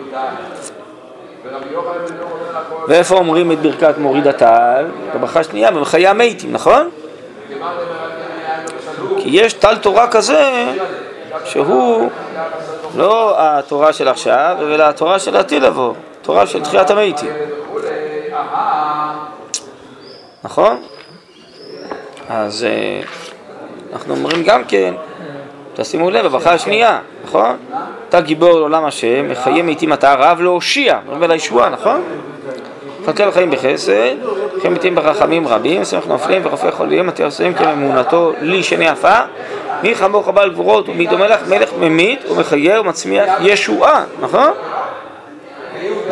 Speaker 1: ואיפה אומרים את ברכת מוריד הטל? בברכה שנייה, במחיי המתים, נכון? כי יש טל תורה כזה שהוא לא התורה של עכשיו, אלא התורה של עתיד לבוא, תורה של תחיית המתים. נכון? אז אה, אנחנו אומרים גם כן, תשימו לב, בברכה השנייה, נכון? אתה גיבור לעולם השם, מחיה מתים אתה רב להושיע, אומר לישועה, נכון? חכה לחיים בחסד, חיים מתים ברחמים רבים, שמח נופלים ורופא חולים, אתם עושים כאמונתו לי שני עפה, מי חמוך בעל גבורות ומי דומה לך מלך ממית ומחיה ומצמיח ישועה, נכון?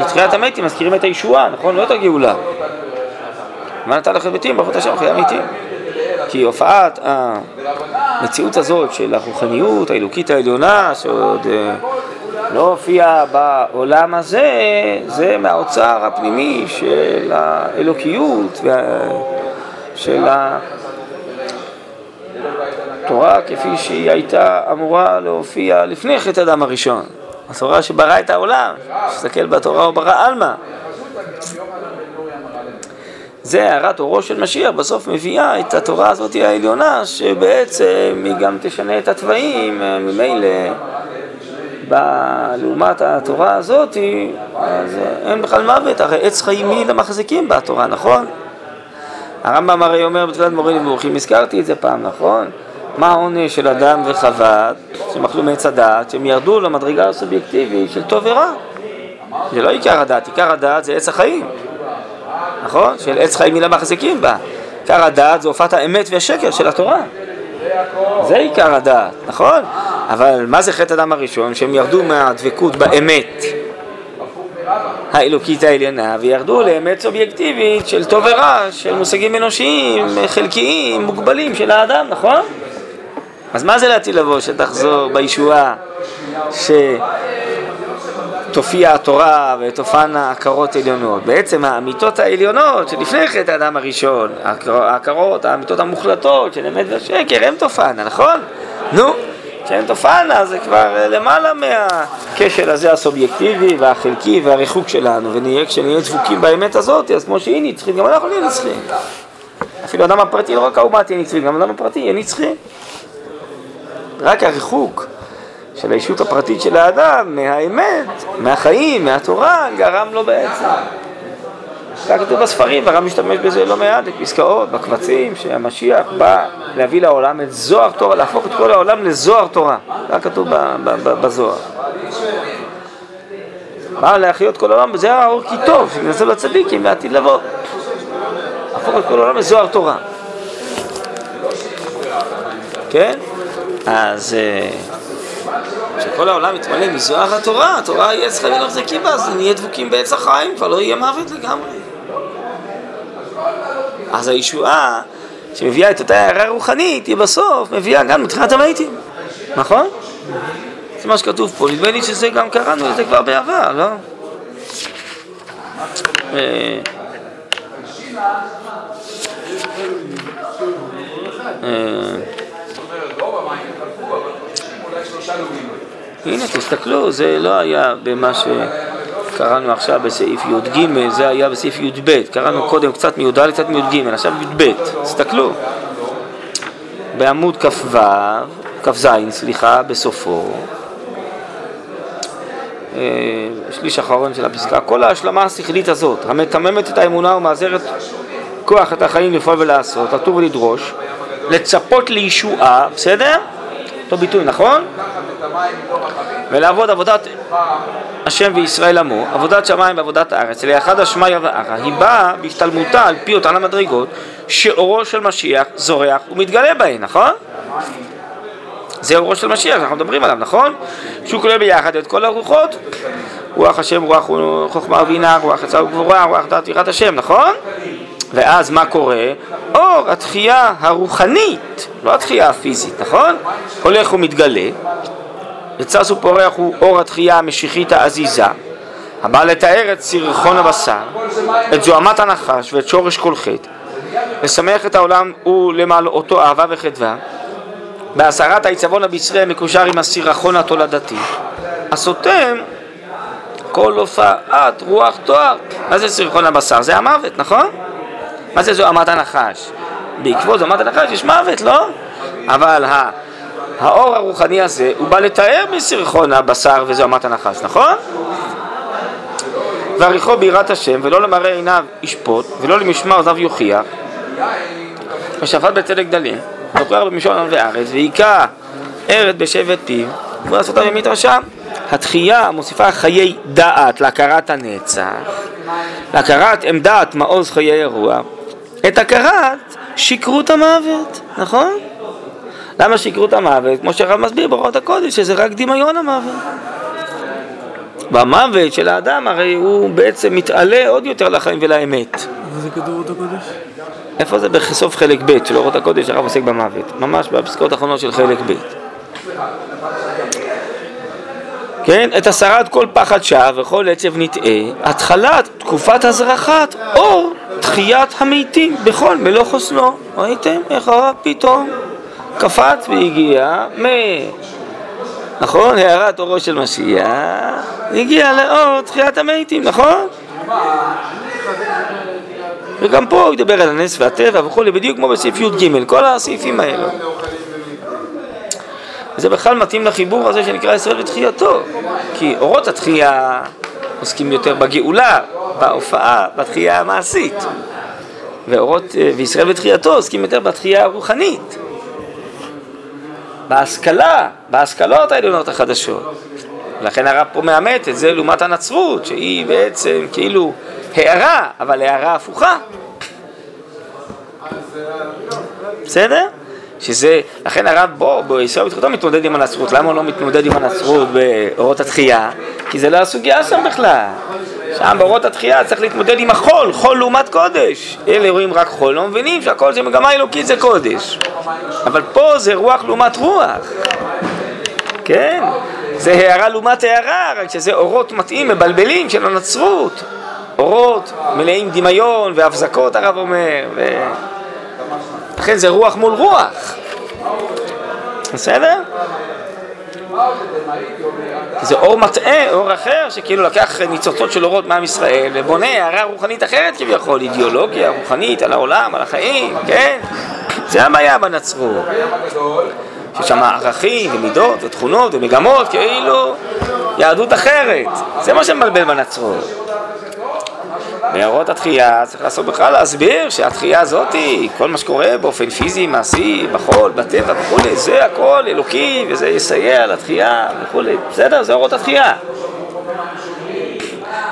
Speaker 1: בתחילת המתים מזכירים את הישועה, נכון? לא את הגאולה. מה נתן לכם מתים? ברכות השם חיי המתים. כי הופעת המציאות הזאת של הרוחניות האלוקית העליונה, שעוד אה, לא הופיעה בעולם הזה, זה מהאוצר הפנימי של האלוקיות של התורה כפי שהיא הייתה אמורה להופיע לפני חטא אדם הראשון. התורה שברא את העולם, תסתכל בתורה הוא ברא עלמא. זה הערת אורו של משיח, בסוף מביאה את התורה הזאת העליונה, שבעצם היא גם תשנה את התוואים, ממילא לעומת התורה הזאת, אז אין בכלל מוות, הרי עץ חיים מי למחזיקים בתורה, נכון? הרמב"ם הרי אומר בתחילת מורים ומורחים, הזכרתי את זה פעם, נכון? מה העונש של אדם וחווה שהם אכלו מעץ הדעת, שהם ירדו למדרגה הסובייקטיבית של טוב ורע. זה לא עיקר הדעת, עיקר הדעת זה עץ החיים. נכון? של עץ חיים מילה מחזיקים בה. עיקר הדעת זה הופעת האמת והשקר של התורה. זה עיקר הדעת, נכון? אבל מה זה חטא אדם הראשון? שהם ירדו מהדבקות באמת האלוקית העליונה וירדו לאמת סובייקטיבית של טוב ורע, של מושגים אנושיים, חלקיים, מוגבלים של האדם, נכון? אז מה זה לעתיד לבוא שתחזור בישועה שתופיע התורה ותופענה עקרות עליונות? בעצם האמיתות העליונות שלפני חטא האדם הראשון, העקרות, האמיתות המוחלטות של אמת ושקר, הן תופענה, נכון? נו, כשהן תופענה זה כבר אה, למעלה מהכשל הזה הסובייקטיבי והחלקי והריחוק שלנו, ונהיה, כשנהיה דבוקים באמת הזאת, אז כמו שהיא נצחית, גם אנחנו נהיה נצחיים. אפילו האדם הפרטי, לא רק האומה תהיה נצחית, גם האדם הפרטי יהיה נצחי. רק הריחוק של האישות הפרטית של האדם מהאמת, מהחיים, מהתורה, גרם לו בעצם. כך כתוב בספרים, והרב משתמש בזה לא מעט, בפסקאות, בקבצים, שהמשיח בא להביא לעולם את זוהר תורה, להפוך את כל העולם לזוהר תורה. כך כתוב בזוהר. בא להחיות כל העולם, וזה האור כי טוב, שנעשה לצדיקים לעתיד לבוא. להפוך את כל העולם לזוהר תורה. כן? אז אה, כשכל העולם יתמלא מזוהר התורה, התורה יהיה צריכה להיות מחזיקים בה, אז נהיה דבוקים בעץ החיים, כבר לא יהיה מוות לגמרי. אז הישועה שמביאה את אותה הערה רוחנית, היא בסוף מביאה גם לתחילת המתים, נכון? זה מה שכתוב פה, נדמה לי שזה גם קראנו את זה כבר בעבר, לא? אה, אה,
Speaker 3: רוב המים התחלפו, אבל אולי שלושה לומים.
Speaker 1: הנה, תסתכלו, זה לא היה במה שקראנו עכשיו בסעיף י"ג, זה היה בסעיף י"ב. קראנו קודם קצת מי"ד, קצת מי"ג, עכשיו י"ב. תסתכלו. בעמוד כ"ו, כ"ז, סליחה, בסופו. אה, שליש אחרון של הפסקה, כל ההשלמה השכלית הזאת, המתממת את האמונה ומעזרת כוח את החיים לפעול ולעשות, לטור ולדרוש, לצפות לישועה, בסדר? אותו ביטוי, נכון? ולעבוד עבודת השם וישראל עמו, עבודת שמיים ועבודת הארץ, לאחד השמיא וארא, היא באה בהשתלמותה על פי אותן המדרגות, שאורו של משיח זורח ומתגלה בהן, נכון? זה אורו של משיח, אנחנו מדברים עליו, נכון? שהוא כולל ביחד את כל הרוחות, רוח השם, רוח חוכמה ובינה, רוח עצה וגבורה, רוח דעת יראת השם, נכון? ואז מה קורה? אור התחייה הרוחנית, לא התחייה הפיזית, נכון? הולך ומתגלה, וצס ופורח הוא אור התחייה המשיחית העזיזה, הבא לתאר את סירחון הבשר, את זוהמת הנחש ואת שורש כל חטא, לשמח את העולם ולמלאותו אהבה וחדווה, בהסרת העיצבון הבשרי המקושר עם הסירחון התולדתי, הסותם כל הופעת רוח תואר. מה זה סירחון הבשר? זה המוות, נכון? מה זה זוהמת הנחש? בעקבות זוהמת הנחש יש מוות, לא? אבל. האור הרוחני הזה, הוא בא לתאר מסירחון הבשר וזוהמת הנחש, נכון? ועריכו ביראת השם, ולא למראה עיניו ישפוט, ולא למשמע אוזניו יוכיח, ושפט בצדק דלים, וקרא במשעול עם וארץ, והיכה ארד בשבט פיו, ולעשותם ימית רשם. התחייה מוסיפה חיי דעת להכרת הנצח, להכרת עמדת מעוז חיי אירוע, את הכרת שכרות המוות, נכון? למה שכרות המוות? כמו שהרב מסביר באורות הקודש, שזה רק דמיון המוות. והמוות של האדם הרי הוא בעצם מתעלה עוד יותר לחיים ולאמת.
Speaker 4: זה כתוב אותו קודש?
Speaker 1: איפה זה? בסוף חלק ב' של אורות הקודש, הרב עוסק במוות. ממש בפסקאות האחרונות של חלק ב'. כן, את הסרת כל פחד שווא וכל עצב נטעה, התחלת תקופת הזרחת אור תחיית המתים בכל מלוא חוסנו. ראיתם איך הרב פתאום קפץ והגיע מ... נכון? הערת אורו של משיח, הגיע לאור תחיית המתים, נכון? וגם פה הוא ידבר על הנס והטבע וכולי, בדיוק כמו בסעיף י"ג, כל הסעיפים האלו. זה בכלל מתאים לחיבור הזה שנקרא ישראל ותחייתו, כי אורות התחייה עוסקים יותר בגאולה, בהופעה, בתחייה המעשית, ואורות וישראל ותחייתו עוסקים יותר בתחייה הרוחנית, בהשכלה, בהשכלות העליונות החדשות. לכן הרב פה מאמת את זה לעומת הנצרות, שהיא בעצם כאילו הערה, אבל הערה הפוכה. בסדר? שזה, לכן הרב בו, בישראל בתחילתו מתמודד עם הנצרות. למה הוא לא מתמודד עם הנצרות באורות התחייה? כי זה לא הסוגיה שם בכלל. שם באורות התחייה צריך להתמודד עם החול, חול לעומת קודש. אלה רואים רק חול, לא מבינים שהכל זה מגמה אלוקית זה קודש. אבל פה זה רוח לעומת רוח, כן? זה הערה לעומת הערה, רק שזה אורות מתאים, מבלבלים של הנצרות. אורות מלאים דמיון והבזקות, הרב אומר, ו... לכן זה רוח מול רוח. בסדר? זה אור מטעה, אור אחר, שכאילו לקח ניצוצות של אורות מעם ישראל ובונה הערה רוחנית אחרת כביכול, אידיאולוגיה רוחנית על העולם, על החיים, כן? זה הבעיה בנצרות. שיש שם ערכים ומידות ותכונות ומגמות, כאילו יהדות אחרת. זה מה שמבלבל בנצרות. בהערות התחייה צריך לעשות בכלל להסביר שהתחייה הזאת, כל מה שקורה באופן פיזי, מעשי, בחול, בטבע וכולי, זה הכל אלוקי וזה יסייע לתחייה וכולי, בסדר? זה הערות התחייה.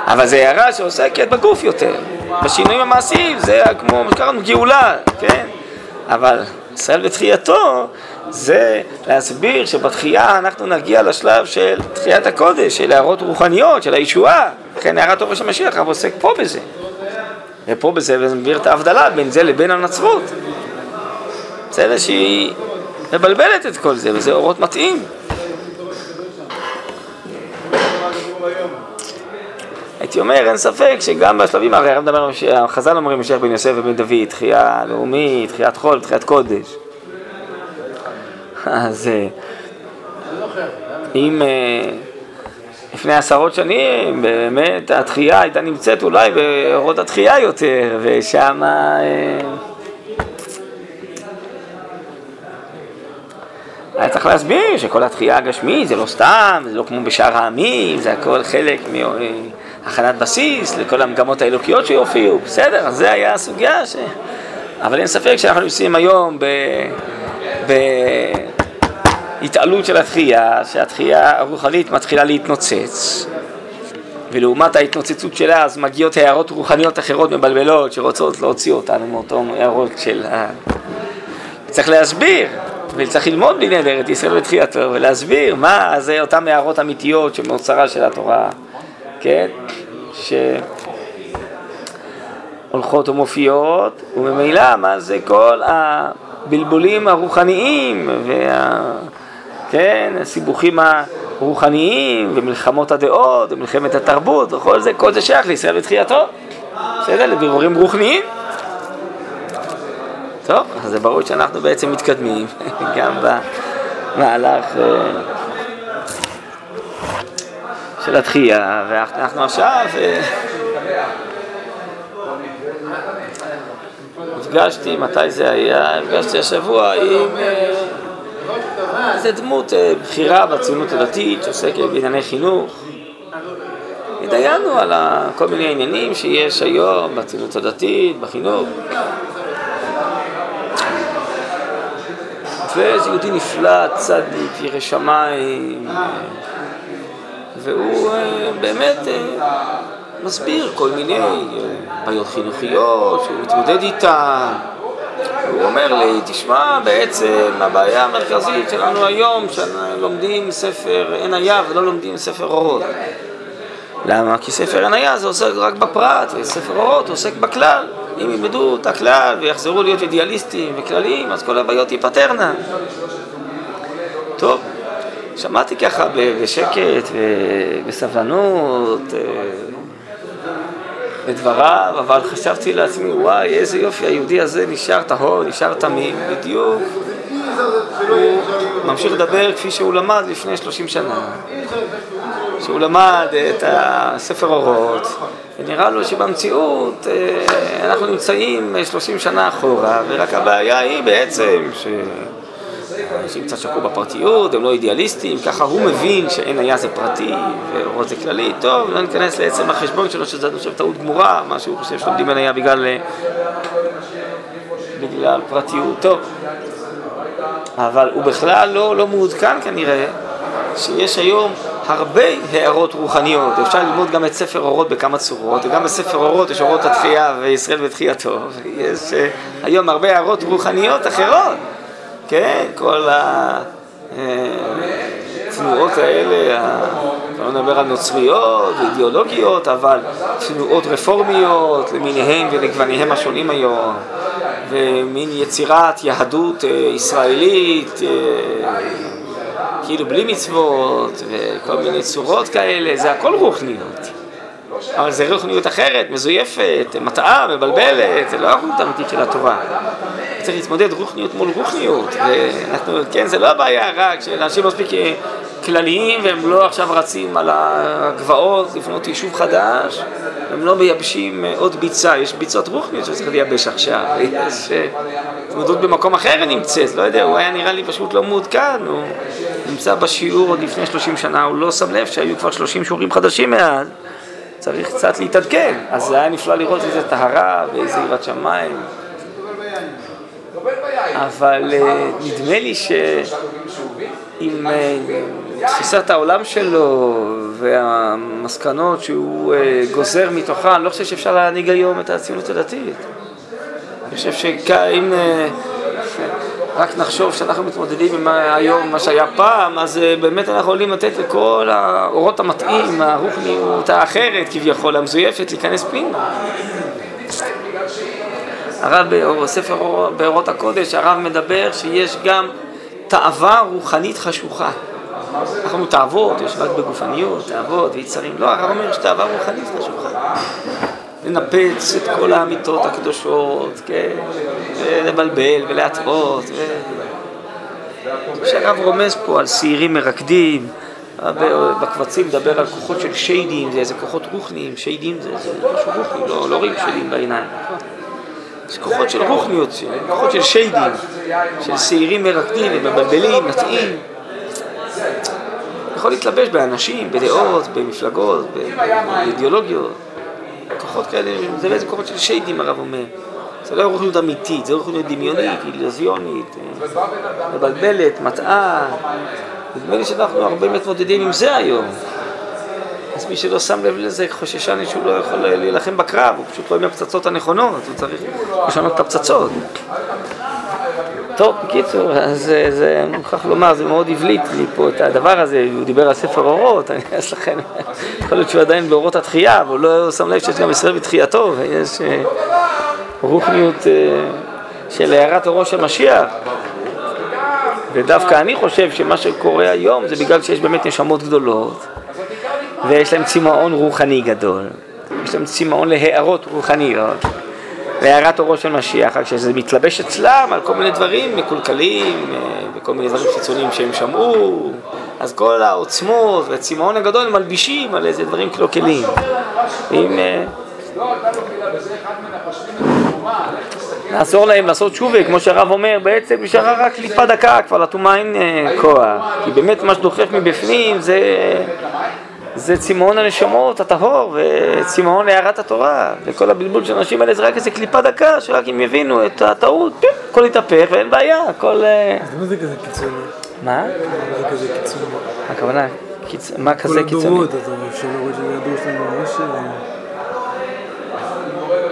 Speaker 1: אבל זה הערה שעוסקת בגוף יותר, בשינויים המעשיים, זה כמו מה שקראנו גאולה, כן? אבל ישראל בתחייתו זה להסביר שבתחייה אנחנו נגיע לשלב של תחיית הקודש, של הערות רוחניות, של הישועה. לכן הערת עורש המשיח, אבל עוסק פה בזה. ופה בזה, וזה מבהיר את ההבדלה בין זה לבין הנצרות. בסדר שהיא מבלבלת את כל זה, וזה אורות מתאים. הייתי אומר, אין ספק שגם בשלבים, הרי הרב מדבר, החז"ל אומרים משיח בן יוסף ובן דוד, תחייה לאומית, תחיית חול, תחיית קודש. אז אה, אם אה, לפני עשרות שנים באמת התחייה הייתה נמצאת אולי באורות התחייה יותר, ושם אה, היה צריך להסביר שכל התחייה הגשמית זה לא סתם, זה לא כמו בשאר העמים, זה הכל חלק מהכנת בסיס לכל המגמות האלוקיות שיופיעו, בסדר, אז זה היה הסוגיה ש... אבל אין ספק שאנחנו נמצאים היום ב... ב... התעלות של התחייה, שהתחייה הרוחנית מתחילה להתנוצץ ולעומת ההתנוצצות שלה אז מגיעות הערות רוחניות אחרות מבלבלות שרוצות להוציא אותנו מאותו הערות של ה... צריך להסביר וצריך ללמוד בעניין ארץ ישראל בתחייתו ולהסביר מה זה אותן הערות אמיתיות שמאוצרה של התורה, כן? שהולכות ומופיעות וממילא מה זה כל הבלבולים הרוחניים וה... כן, הסיבוכים הרוחניים ומלחמות הדעות ומלחמת התרבות וכל זה, כל זה שייך לישראל בתחייתו, בסדר? לבירורים רוחניים. טוב, אז זה ברור שאנחנו בעצם מתקדמים גם במהלך אה, של התחייה, ואנחנו עכשיו... אה, נפגשתי, מתי זה היה? נפגשתי השבוע עם... זה דמות אה, בכירה בציונות הדתית שעוסקת בענייני חינוך. התדיינו על כל מיני עניינים שיש היום בציונות הדתית, בחינוך. ואיזה יהודי נפלא, צדיק, ירא שמיים, והוא אה, באמת אה, מסביר כל מיני בעיות חינוכיות שהוא מתמודד איתן. הוא אומר לי, תשמע, בעצם הבעיה המרכזית שלנו היום, שלומדים ספר עין היה ולא לומדים ספר אורות. למה? כי ספר עין היה זה עוסק רק בפרט, וספר אורות עוסק בכלל. אם ילמדו את הכלל ויחזרו להיות אידיאליסטים וכלליים, אז כל הבעיות ייפתרנה. טוב, שמעתי ככה בשקט ובסבלנות. בדבריו, אבל חשבתי לעצמי, וואי, איזה יופי, היהודי הזה נשאר טהור, נשאר תמים, בדיוק. הוא ממשיך לדבר כפי שהוא למד לפני 30 שנה. שהוא למד את הספר אורות, ונראה לו שבמציאות אה, אנחנו נמצאים 30 שנה אחורה, ורק הבעיה היא בעצם ש... אנשים קצת שקעו בפרטיות, הם לא אידיאליסטים, ככה הוא מבין שאין היה זה פרטי ואורות זה כללי, טוב, לא ניכנס לעצם החשבון שלו, שזה אני טעות גמורה, מה שהוא חושב שלומדים היה בגלל, בגלל פרטיות, טוב. אבל הוא בכלל לא, לא מעודכן כנראה שיש היום הרבה הערות רוחניות, אפשר ללמוד גם את ספר אורות בכמה צורות, וגם בספר אורות יש אורות התחייה וישראל בתחייתו, ויש uh, היום הרבה הערות רוחניות אחרות. כן, כל התנועות האלה, לא נדבר על נוצריות ואידיאולוגיות, אבל תנועות רפורמיות למיניהם ולגווניהם השונים היום, ומין יצירת יהדות אה, ישראלית, אה, כאילו בלי מצוות, וכל מיני צורות כאלה, זה הכל רוחניות. אבל זה רוחניות אחרת, מזויפת, מטעה, מבלבלת, זה לא הרוחניות האמיתית של התורה. צריך להתמודד רוחניות מול רוחניות, ואנחנו, כן, זה לא הבעיה רק שאנשים מספיק אה, כלליים והם לא עכשיו רצים על הגבעות לבנות יישוב חדש, הם לא מייבשים אה, עוד ביצה, יש ביצות רוחניות שצריך לייבש עכשיו, יש אה, התמודדות במקום אחר נמצאת, לא יודע, הוא היה נראה לי פשוט לא מעודכן, הוא נמצא בשיעור עוד לפני 30 שנה, הוא לא שם לב שהיו כבר 30 שיעורים חדשים מאז. צריך קצת להתעדכן, אז זה היה נפלא לראות איזה טהרה ואיזה יראת שמיים. אבל אה, נדמה לי שעם אה, תפיסת העולם שלו והמסקנות שהוא אה, גוזר מתוכה, אני לא חושב שאפשר להנהיג היום את הציונות הדתית. אני חושב שאם רק נחשוב שאנחנו מתמודדים עם היום, מה שהיה פעם, אז באמת אנחנו יכולים לתת לכל האורות המתאים, הרוחניות האחרת כביכול, המזויפת, להיכנס פנימה. הרב בספר באורות הקודש, הרב מדבר שיש גם תאווה רוחנית חשוכה. אנחנו תאוות, יש רק בגופניות, תאוות ויצרים. לא, הרב אומר שתאווה רוחנית חשוכה. לנפץ את כל האמיתות הקדושות, כן, ולבלבל ולהטעות. ו... שהרב רומז פה על שעירים מרקדים, בקבצים מדבר על כוחות של שיידים, זה איזה כוחות רוחניים, שיידים זה, זה משהו רוחני, לא, לא רואים שיידים בעיניים. יש כוחות של רוחניות, כוחות של שיידים, של שעירים מרקדים ומבלבלים, מטעים. יכול להתלבש באנשים, בדעות, במפלגות, באידיאולוגיות. כוחות כאלה, זה איזה כוחות של שיידים הרב אומר. זה לא רוחניות אמיתית, זה רוחניות דמיונית, אילוזיונית, מבלבלת, מטעה. נדמה לי שאנחנו הרבה מתמודדים עם זה היום. אז מי שלא שם לב לזה חוששני שהוא לא יכול להילחם בקרב, הוא פשוט לא עם הפצצות הנכונות, הוא צריך לשנות את הפצצות. טוב, בקיצור, אז זה, מוכרח לומר, זה מאוד הבליט לי פה את הדבר הזה, הוא דיבר על ספר אורות, אז לכן, יכול להיות שהוא עדיין באורות התחייה, אבל לא שם לב שיש גם ישראל בתחייתו, ויש אה, רוחניות אה, של הערת אורו של משיח. ודווקא אני חושב שמה שקורה היום זה בגלל שיש באמת נשמות גדולות, ויש להם צמאון רוחני גדול, יש להם צמאון להערות רוחניות. להערת אורו של משיח, רק שזה מתלבש אצלם על כל מיני דברים מקולקלים אה, וכל מיני דברים חיצוניים שהם שמעו, אז כל העוצמות והצמאון הגדול מלבישים על איזה דברים קלוקלים. אם... אה, נעזור להם לעשות שובה, כמו שהרב אומר, בעצם נשארה רק קליפה דקה, כבר לטומאה אין אה, כוח. כי באמת מה שדוחף מבפנים זה... זה צמאון הנשמות הטהור וצמאון להערת התורה וכל הבלבול של האנשים האלה זה רק איזה קליפה דקה שרק אם יבינו את הטעות, הכל יתהפך ואין בעיה, הכל...
Speaker 4: אה, אז למה זה כזה קיצוני?
Speaker 1: מה?
Speaker 4: זה כזה קיצוני?
Speaker 1: הכוונה, מה כזה קיצוני?
Speaker 4: כל הדורות, אתה אפשר לראות שזה הדור שלנו ממש... אה,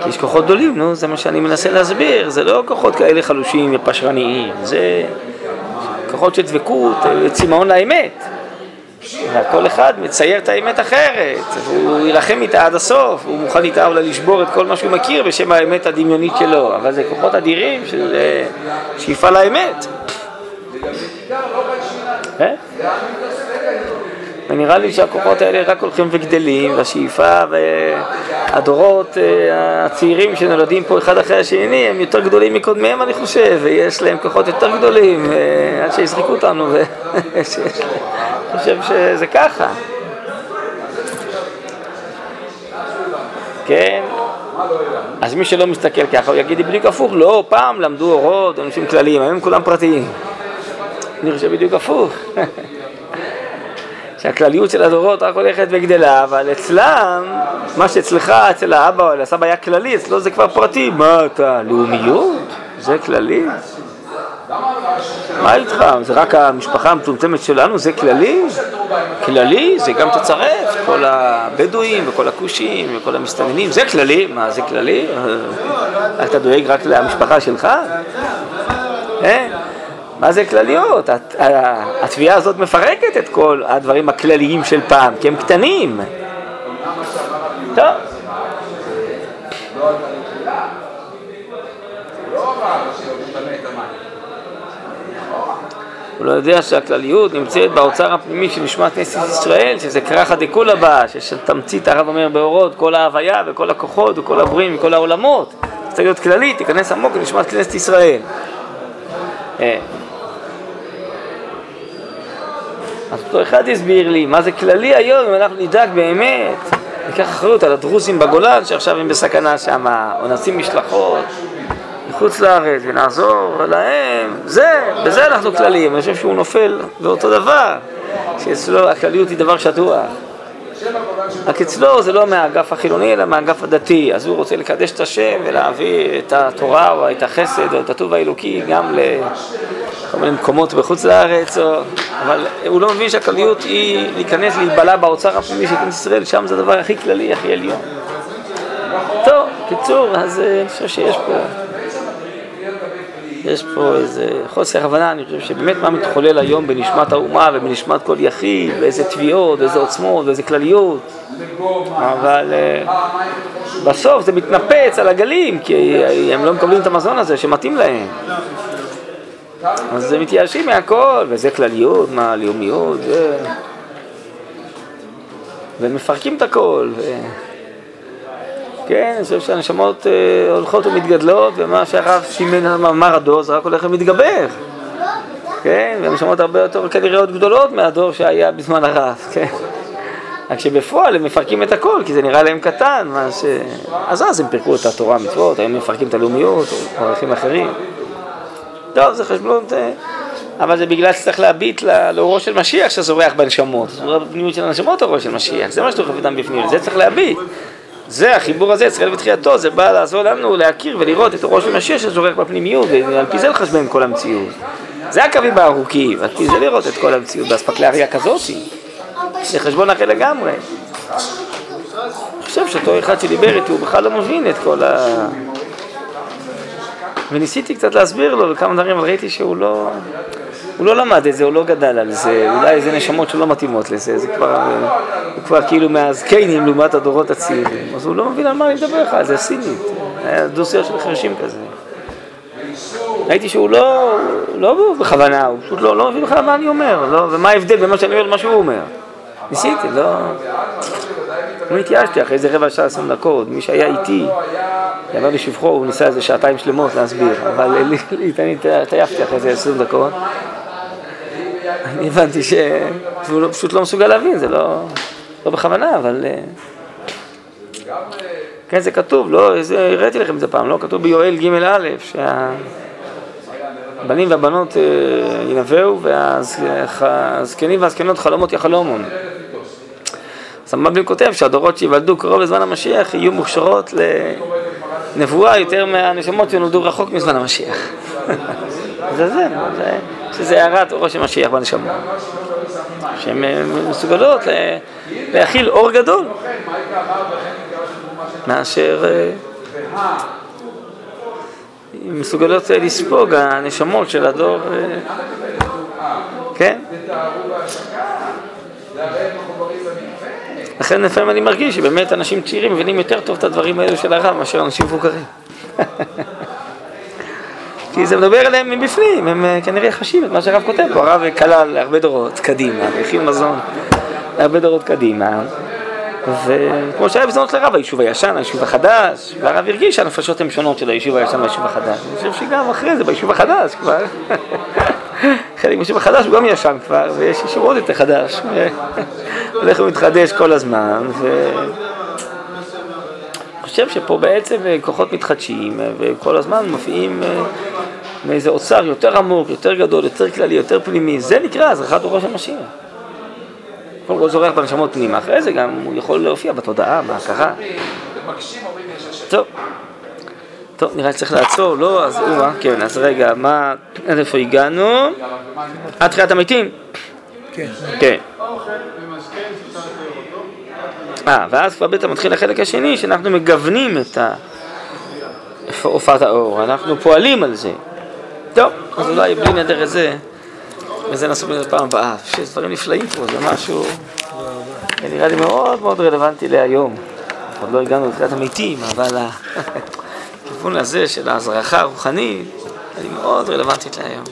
Speaker 1: כי יש כוחות גדולים, נו, זה מה שאני מנסה להסביר, זה לא כוחות כאלה חלושים ופשרניים, זה כוחות של דבקות, אה, צמאון לאמת. כל אחד מצייר את האמת אחרת, והוא יילחם איתה עד הסוף, הוא מוכן איתה אולי לשבור את כל מה שהוא מכיר בשם האמת הדמיונית שלו, אבל זה כוחות אדירים של אה, שאיפה לאמת. אה? ונראה לי שהכוחות האלה רק הולכים וגדלים, והשאיפה והדורות אה, הצעירים שנולדים פה אחד אחרי השני הם יותר גדולים מקודמיהם אני חושב, ויש להם כוחות יותר גדולים עד שיזרקו אותנו, חושב שזה ככה. כן, אז מי שלא מסתכל ככה הוא יגיד בדיוק הפוך, לא, פעם למדו אורות, אנשים כלליים, היום כולם פרטיים. אני חושב בדיוק הפוך. שהכלליות של הדורות רק הולכת וגדלה, אבל אצלם, מה שאצלך, אצל האבא או הסבא היה כללי, אצלו זה כבר פרטי. מה אתה, לאומיות? זה כללי? מה איתך? זה רק המשפחה המצומצמת שלנו? זה כללי? כללי? זה גם תצרף כל הבדואים וכל הכושים וכל המסתננים, זה כללי? מה, זה כללי? אתה דואג רק למשפחה שלך? אה? מה זה כלליות? התביעה הזאת מפרקת את כל הדברים הכלליים של פעם, כי הם קטנים. טוב. הוא לא יודע שהכלליות נמצאת באוצר הפנימי של נשמת כנסת ישראל, שזה כרחא דכולא בה, שיש תמצית הרב אומר באורות, כל ההוויה וכל הכוחות וכל הבריאים וכל העולמות. צריך להיות כללי, תיכנס עמוק לנשמת כנסת ישראל. אה. אז אותו אחד הסביר לי, מה זה כללי היום, אם אנחנו נדאג באמת, ניקח אחריות על הדרוזים בגולן, שעכשיו הם בסכנה שם, או נשים משלחות מחוץ לארץ ונעזור להם, זה, בזה אנחנו כלליים, אני חושב שהוא נופל באותו דבר, שאצלו הכלליות היא דבר שטוח. רק אצלו זה לא מהאגף החילוני, אלא מהאגף הדתי, אז הוא רוצה לקדש את השם ולהביא את התורה או את החסד או את הטוב האלוקי גם לכל מיני מקומות בחוץ לארץ, או... אבל הוא לא מבין שהכלליות היא להיכנס, להיבלע באוצר הפנימי של כנסת ישראל, שם זה הדבר הכי כללי, הכי עליון. טוב, קיצור, אז אה, אני חושב שיש פה... יש פה איזה חוסר הבנה, אני חושב שבאמת מה מתחולל היום בנשמת האומה ובנשמת כל יחיד, ואיזה תביעות, ואיזה עוצמות, ואיזה כלליות, אבל uh, בסוף זה מתנפץ על הגלים, כי הם לא מקבלים את המזון הזה שמתאים להם. אז הם מתייאשים מהכל, וזה כלליות, מה, לאומיות, זה... והם מפרקים את הכל. ו... כן, אני חושב שהנשמות אה, הולכות ומתגדלות, ומה שהרב סימן אמר הדור זה רק הולך ומתגבר. כן, והנשמות הרבה יותר כנראה עוד גדולות מהדור שהיה בזמן הרב, כן. רק שבפועל הם מפרקים את הכל, כי זה נראה להם קטן, מה ש... אז אז הם פירקו את התורה המצוות, היום מפרקים את הלאומיות, או ערכים אחרים. טוב, זה חשבונות, אבל זה בגלל שצריך להביט לאורו של משיח שזורח בנשמות. זורח בפנימיות של הנשמות אורו של משיח, זה מה שדוחף אותם בפנים, זה צריך להביט. זה החיבור הזה, ישראל בתחילתו, זה בא לעזור לנו להכיר ולראות את הראש של משיח שזורק בפנימיות, ועל פי זה לחשבן כל המציאות. זה הקווים הארוכים, על פי זה לראות את כל המציאות, באספקלריה כזאת, חשבון אחר לגמרי. אני חושב שאותו אחד שדיבר איתי, הוא בכלל לא מבין את כל ה... וניסיתי קצת להסביר לו כמה דברים, אבל ראיתי שהוא לא... הוא לא למד את זה, הוא לא גדל על זה, אולי זה נשמות שלא מתאימות לזה, זה כבר, הוא כבר כאילו מהזקנים לעומת הדורות הצעירים, אז הוא לא מבין על מה אני מדבר לך, זה סינית, היה דו-שיח של חרשים כזה. ראיתי שהוא לא, לא בכוונה, הוא פשוט לא, לא מבין בכלל מה אני אומר, לא, ומה ההבדל בין מה שאני אומר למה שהוא אומר. ניסיתי, לא... לא התייאשתי אחרי איזה רבע שעה עשרים דקות, מי שהיה איתי, יאמר לשבחו, הוא ניסה איזה שעתיים שלמות להסביר, אבל אני התעייפתי אחרי איזה עשרים דקות. אני הבנתי שהוא לא, פשוט לא מסוגל להבין, זה לא, לא בכוונה, אבל... אה, כן, זה כתוב, לא, הראיתי לכם את זה פעם, לא? כתוב ביואל ג' א', שהבנים והבנות אה, ינבאו והזקנים והזקנות חלומות יחלומון. אז המבלים כותב שהדורות שייוולדו קרוב לזמן המשיח יהיו מוכשרות לנבואה יותר מהנשמות שנולדו רחוק מזמן המשיח. זה זה, זה, שזה הערת אורו של משיח בנשמה. שהן אה, מסוגלות להכיל אור גדול מאשר אה, מסוגלות לספוג הנשמות של הדור, אה, כן? לכן לפעמים אני מרגיש שבאמת אנשים צעירים מבינים יותר טוב את הדברים האלו של הרב מאשר אנשים מבוגרים. כי זה מדבר אליהם מבפנים, הם אה, כנראה חשים את מה שהרב כותב פה, הרב כלל הרבה דורות קדימה, הכין מזון הרבה דורות קדימה, וכמו שהיה בזמנות לרב, היישוב הישן, היישוב החדש, והרב הרגיש שהנפשות הן שונות של היישוב הישן והיישוב החדש. אני חושב שגם אחרי זה ביישוב החדש כבר, חלק מהיישוב החדש הוא גם ישן כבר, ויש יישוב עוד יותר חדש, הולך ומתחדש כל הזמן, ו... חושב שפה בעצם אה, כוחות מתחדשים, אה, וכל הזמן מופיעים מאיזה אוצר יותר עמוק, יותר גדול, יותר כללי, יותר פנימי, זה נקרא הזרחת אורו של משיח. קודם כל זורח בנשמות פנימה, אחרי זה גם הוא יכול להופיע בתודעה, בהכרה. טוב, טוב, נראה שצריך לעצור, לא? אז אוה, כן, אז רגע, מה, עד איפה הגענו? עד תחילת המתים?
Speaker 4: כן.
Speaker 1: כן. אה, ואז כבר בעצם מתחיל החלק השני, שאנחנו מגוונים את הופעת האור, אנחנו פועלים על זה. טוב, אז אולי בלי נדר את זה, וזה נעשו בזה פעם הבאה. יש דברים נפלאים פה, זה משהו, נראה לי מאוד מאוד רלוונטי להיום. עוד לא הגענו לתחילת המתים, אבל הכיוון הזה של ההזרחה הרוחנית, היא מאוד רלוונטית להיום.